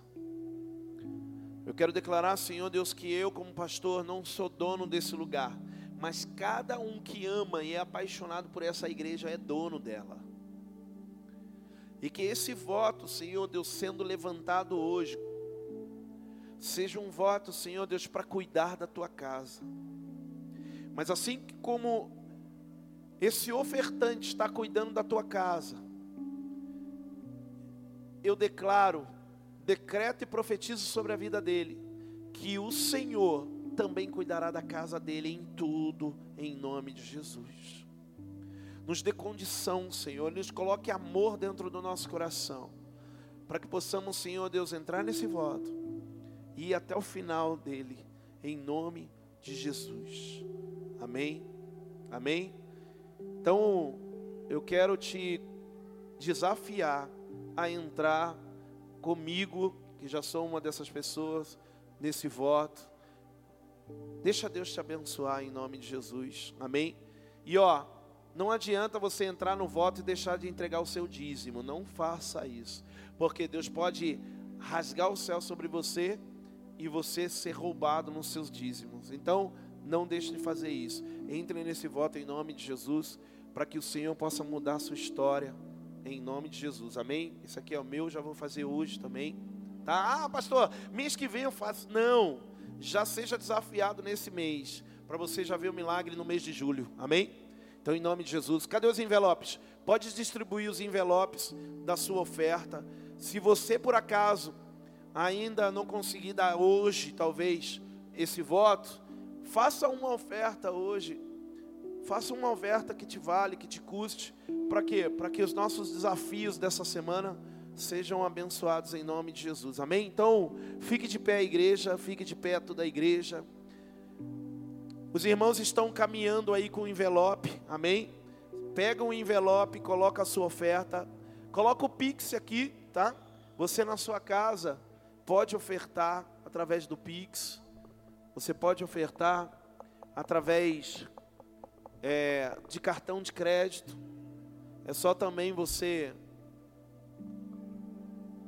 Eu quero declarar, Senhor Deus, que eu, como pastor, não sou dono desse lugar, mas cada um que ama e é apaixonado por essa igreja é dono dela. E que esse voto, Senhor Deus, sendo levantado hoje, seja um voto, Senhor Deus, para cuidar da tua casa. Mas assim como esse ofertante está cuidando da tua casa, eu declaro, decreto e profetizo sobre a vida dele, que o Senhor também cuidará da casa dele em tudo, em nome de Jesus. Nos dê condição, Senhor, nos coloque amor dentro do nosso coração, para que possamos, Senhor Deus, entrar nesse voto e ir até o final dele, em nome de Jesus. Amém? Amém? Então, eu quero te desafiar a entrar comigo, que já sou uma dessas pessoas, nesse voto. Deixa Deus te abençoar em nome de Jesus. Amém? E ó, não adianta você entrar no voto e deixar de entregar o seu dízimo. Não faça isso. Porque Deus pode rasgar o céu sobre você e você ser roubado nos seus dízimos. Então, não deixe de fazer isso. Entre nesse voto em nome de Jesus, para que o Senhor possa mudar a sua história, em nome de Jesus. Amém? Isso aqui é o meu, já vou fazer hoje também. Tá? Ah, pastor, mês que vem eu faço. Não, já seja desafiado nesse mês, para você já ver o milagre no mês de julho. Amém? Então, em nome de Jesus, cadê os envelopes? Pode distribuir os envelopes da sua oferta. Se você, por acaso, ainda não conseguir dar hoje, talvez, esse voto, faça uma oferta hoje. Faça uma oferta que te vale, que te custe. Para quê? Para que os nossos desafios dessa semana sejam abençoados em nome de Jesus. Amém? Então, fique de pé igreja, fique de pé toda a igreja. Os irmãos estão caminhando aí com o envelope. Amém? Pega um envelope, coloca a sua oferta. Coloca o Pix aqui, tá? Você na sua casa pode ofertar através do Pix, você pode ofertar através é, de cartão de crédito. É só também você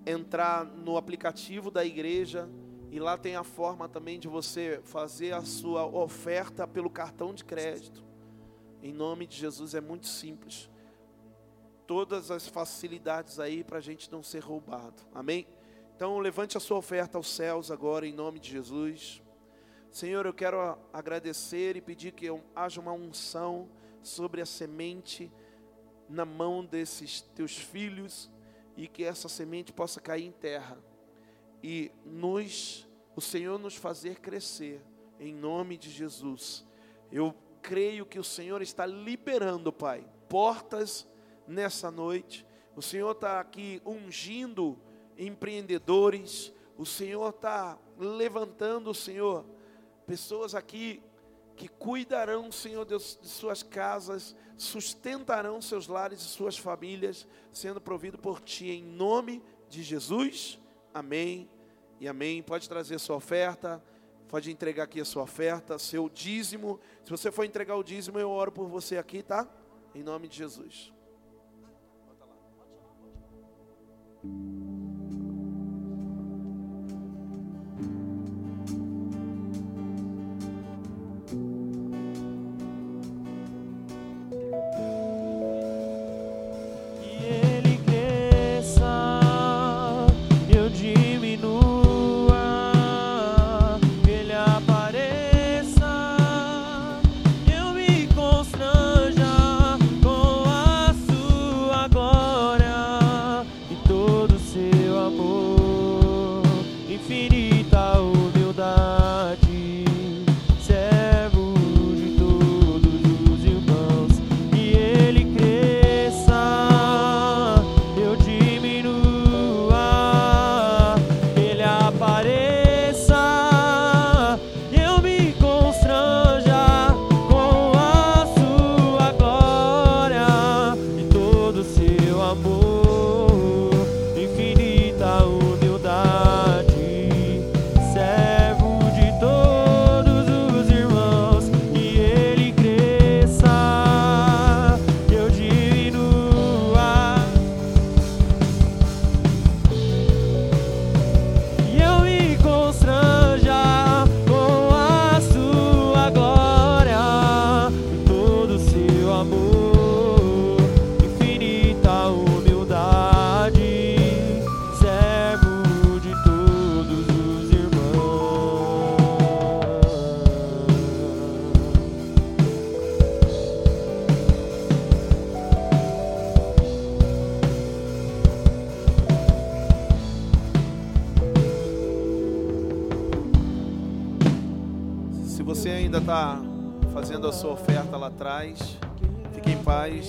entrar no aplicativo da igreja e lá tem a forma também de você fazer a sua oferta pelo cartão de crédito. Em nome de Jesus é muito simples. Todas as facilidades aí para a gente não ser roubado. Amém? Então, levante a sua oferta aos céus agora, em nome de Jesus. Senhor, eu quero agradecer e pedir que haja uma unção sobre a semente na mão desses teus filhos e que essa semente possa cair em terra e nos o Senhor nos fazer crescer em nome de Jesus. Eu creio que o Senhor está liberando, Pai, portas nessa noite. O Senhor está aqui ungindo empreendedores, o Senhor está levantando, Senhor, pessoas aqui que cuidarão, Senhor Deus, de suas casas, sustentarão seus lares e suas famílias, sendo provido por Ti, em nome de Jesus. Amém e amém. Pode trazer sua oferta, pode entregar aqui a sua oferta, seu dízimo. Se você for entregar o dízimo, eu oro por você aqui, tá? Em nome de Jesus. todo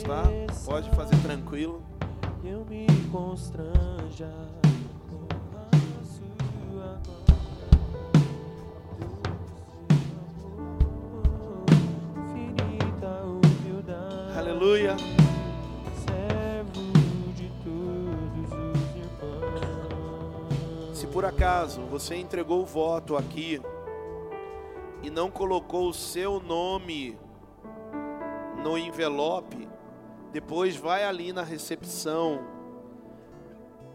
tá? Pode fazer tranquilo. Eu me constranja. Aleluia. Servo de todos os irmãos. Se por acaso você entregou o voto aqui e não colocou o seu nome no envelope, depois vai ali na recepção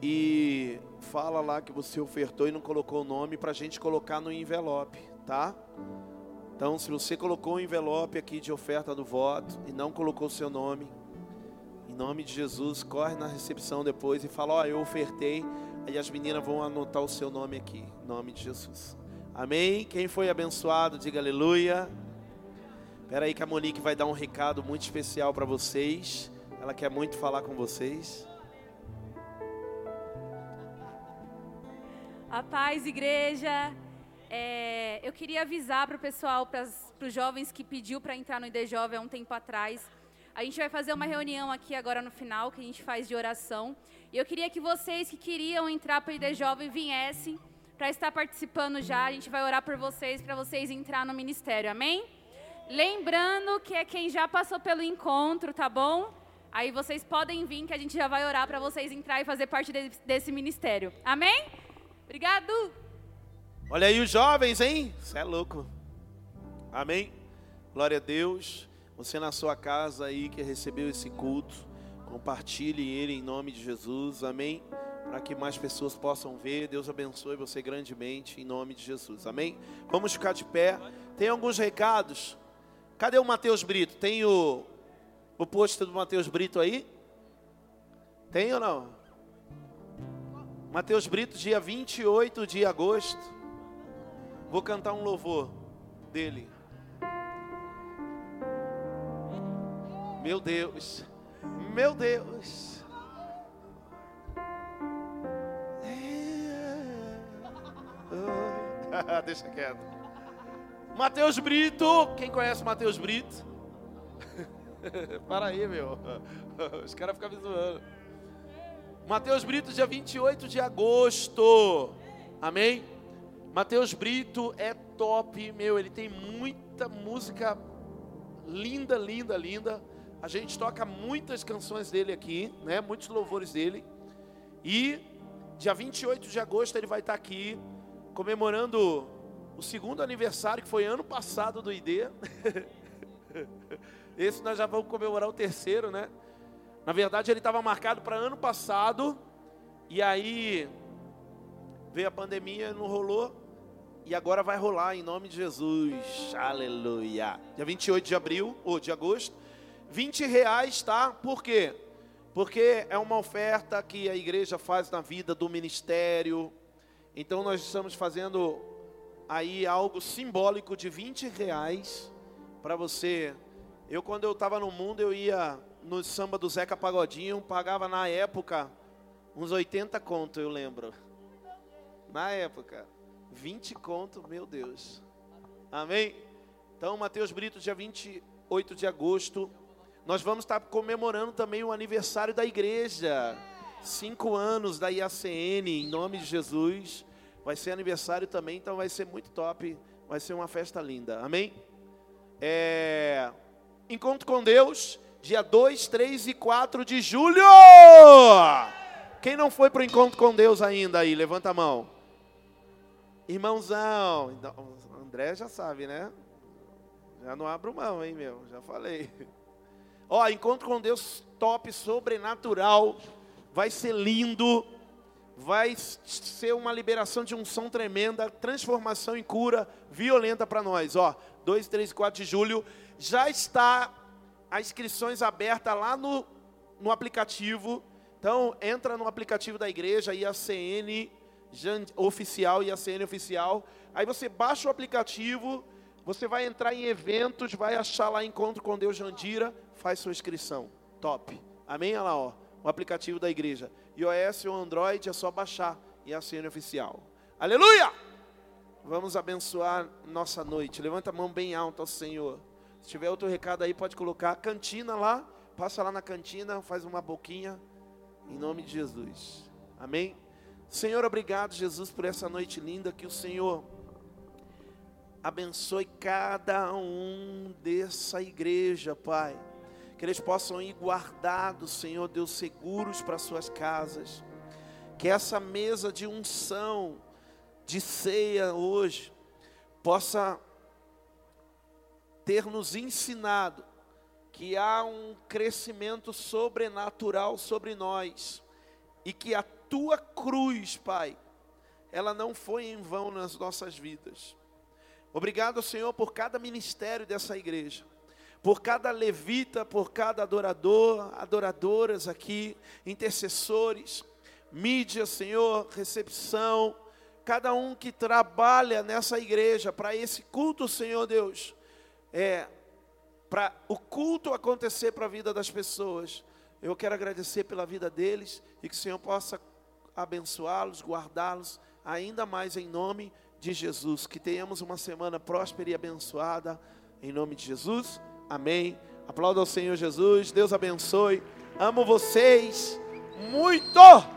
e fala lá que você ofertou e não colocou o nome para a gente colocar no envelope, tá? Então, se você colocou o envelope aqui de oferta do voto e não colocou o seu nome, em nome de Jesus, corre na recepção depois e fala: Ó, eu ofertei. Aí as meninas vão anotar o seu nome aqui, em nome de Jesus. Amém? Quem foi abençoado, diga aleluia. Espera aí que a Monique vai dar um recado muito especial para vocês. Ela quer muito falar com vocês. A paz, igreja. É, eu queria avisar para o pessoal, para os jovens que pediu para entrar no ID Jovem há um tempo atrás. A gente vai fazer uma reunião aqui agora no final, que a gente faz de oração. E eu queria que vocês que queriam entrar para o ID Jovem viessem para estar participando já. A gente vai orar por vocês, para vocês entrar no ministério, amém? Lembrando que é quem já passou pelo encontro, tá bom? Aí vocês podem vir que a gente já vai orar para vocês entrar e fazer parte de- desse ministério. Amém? Obrigado. Olha aí os jovens, hein? Você é louco. Amém? Glória a Deus. Você na sua casa aí que recebeu esse culto, compartilhe ele em nome de Jesus. Amém? Para que mais pessoas possam ver. Deus abençoe você grandemente em nome de Jesus. Amém? Vamos ficar de pé. Tem alguns recados. Cadê o Matheus Brito? Tem o, o post do Matheus Brito aí? Tem ou não? Matheus Brito, dia 28 de agosto. Vou cantar um louvor dele. Meu Deus, meu Deus. É. Deixa quieto. Matheus Brito, quem conhece Matheus Brito? Para aí, meu. Os caras ficam me zoando. Mateus Brito, dia 28 de agosto. Amém? Mateus Brito é top, meu. Ele tem muita música linda, linda, linda. A gente toca muitas canções dele aqui, né? Muitos louvores dele. E dia 28 de agosto ele vai estar aqui comemorando o segundo aniversário, que foi ano passado do ID. Esse nós já vamos comemorar o terceiro, né? Na verdade, ele estava marcado para ano passado, e aí veio a pandemia, não rolou, e agora vai rolar em nome de Jesus. Aleluia. Dia 28 de abril, ou de agosto, 20 reais, tá? Por quê? Porque é uma oferta que a igreja faz na vida do ministério. Então nós estamos fazendo aí algo simbólico de 20 reais para você. Eu quando eu estava no mundo eu ia no samba do Zeca Pagodinho, pagava na época uns 80 conto, eu lembro. Na época, 20 conto, meu Deus. Amém? Então, Mateus Brito, dia 28 de agosto, nós vamos estar comemorando também o aniversário da igreja. Cinco anos da IACN, em nome de Jesus. Vai ser aniversário também, então vai ser muito top. Vai ser uma festa linda. Amém? É... Encontro com Deus, dia 2, 3 e 4 de julho. Quem não foi para o encontro com Deus ainda aí? Levanta a mão. Irmãozão, então, André já sabe, né? Já não abro mão, hein, meu? Já falei. Ó, encontro com Deus top, sobrenatural. Vai ser lindo. Vai ser uma liberação de unção tremenda, transformação em cura violenta para nós. Ó, 2, 3 e 4 de julho. Já está as inscrições abertas lá no, no aplicativo. Então, entra no aplicativo da igreja, IACN oficial, IACN oficial. Aí você baixa o aplicativo, você vai entrar em eventos, vai achar lá Encontro com Deus Jandira, faz sua inscrição. Top. Amém? Olha lá, ó, o aplicativo da igreja. iOS ou Android é só baixar IACN oficial. Aleluia! Vamos abençoar nossa noite. Levanta a mão bem alta ao Senhor. Se tiver outro recado aí, pode colocar a cantina lá. Passa lá na cantina, faz uma boquinha. Em nome de Jesus. Amém? Senhor, obrigado, Jesus, por essa noite linda. Que o Senhor abençoe cada um dessa igreja, Pai. Que eles possam ir guardados, Senhor Deus, seguros para suas casas. Que essa mesa de unção, de ceia hoje, possa ter nos ensinado que há um crescimento sobrenatural sobre nós e que a tua cruz, Pai, ela não foi em vão nas nossas vidas. Obrigado, Senhor, por cada ministério dessa igreja, por cada levita, por cada adorador, adoradoras aqui, intercessores, mídia, Senhor, recepção, cada um que trabalha nessa igreja para esse culto, Senhor Deus, é para o culto acontecer para a vida das pessoas. Eu quero agradecer pela vida deles e que o Senhor possa abençoá-los, guardá-los ainda mais em nome de Jesus. Que tenhamos uma semana próspera e abençoada em nome de Jesus. Amém. Aplauda ao Senhor Jesus. Deus abençoe. Amo vocês muito.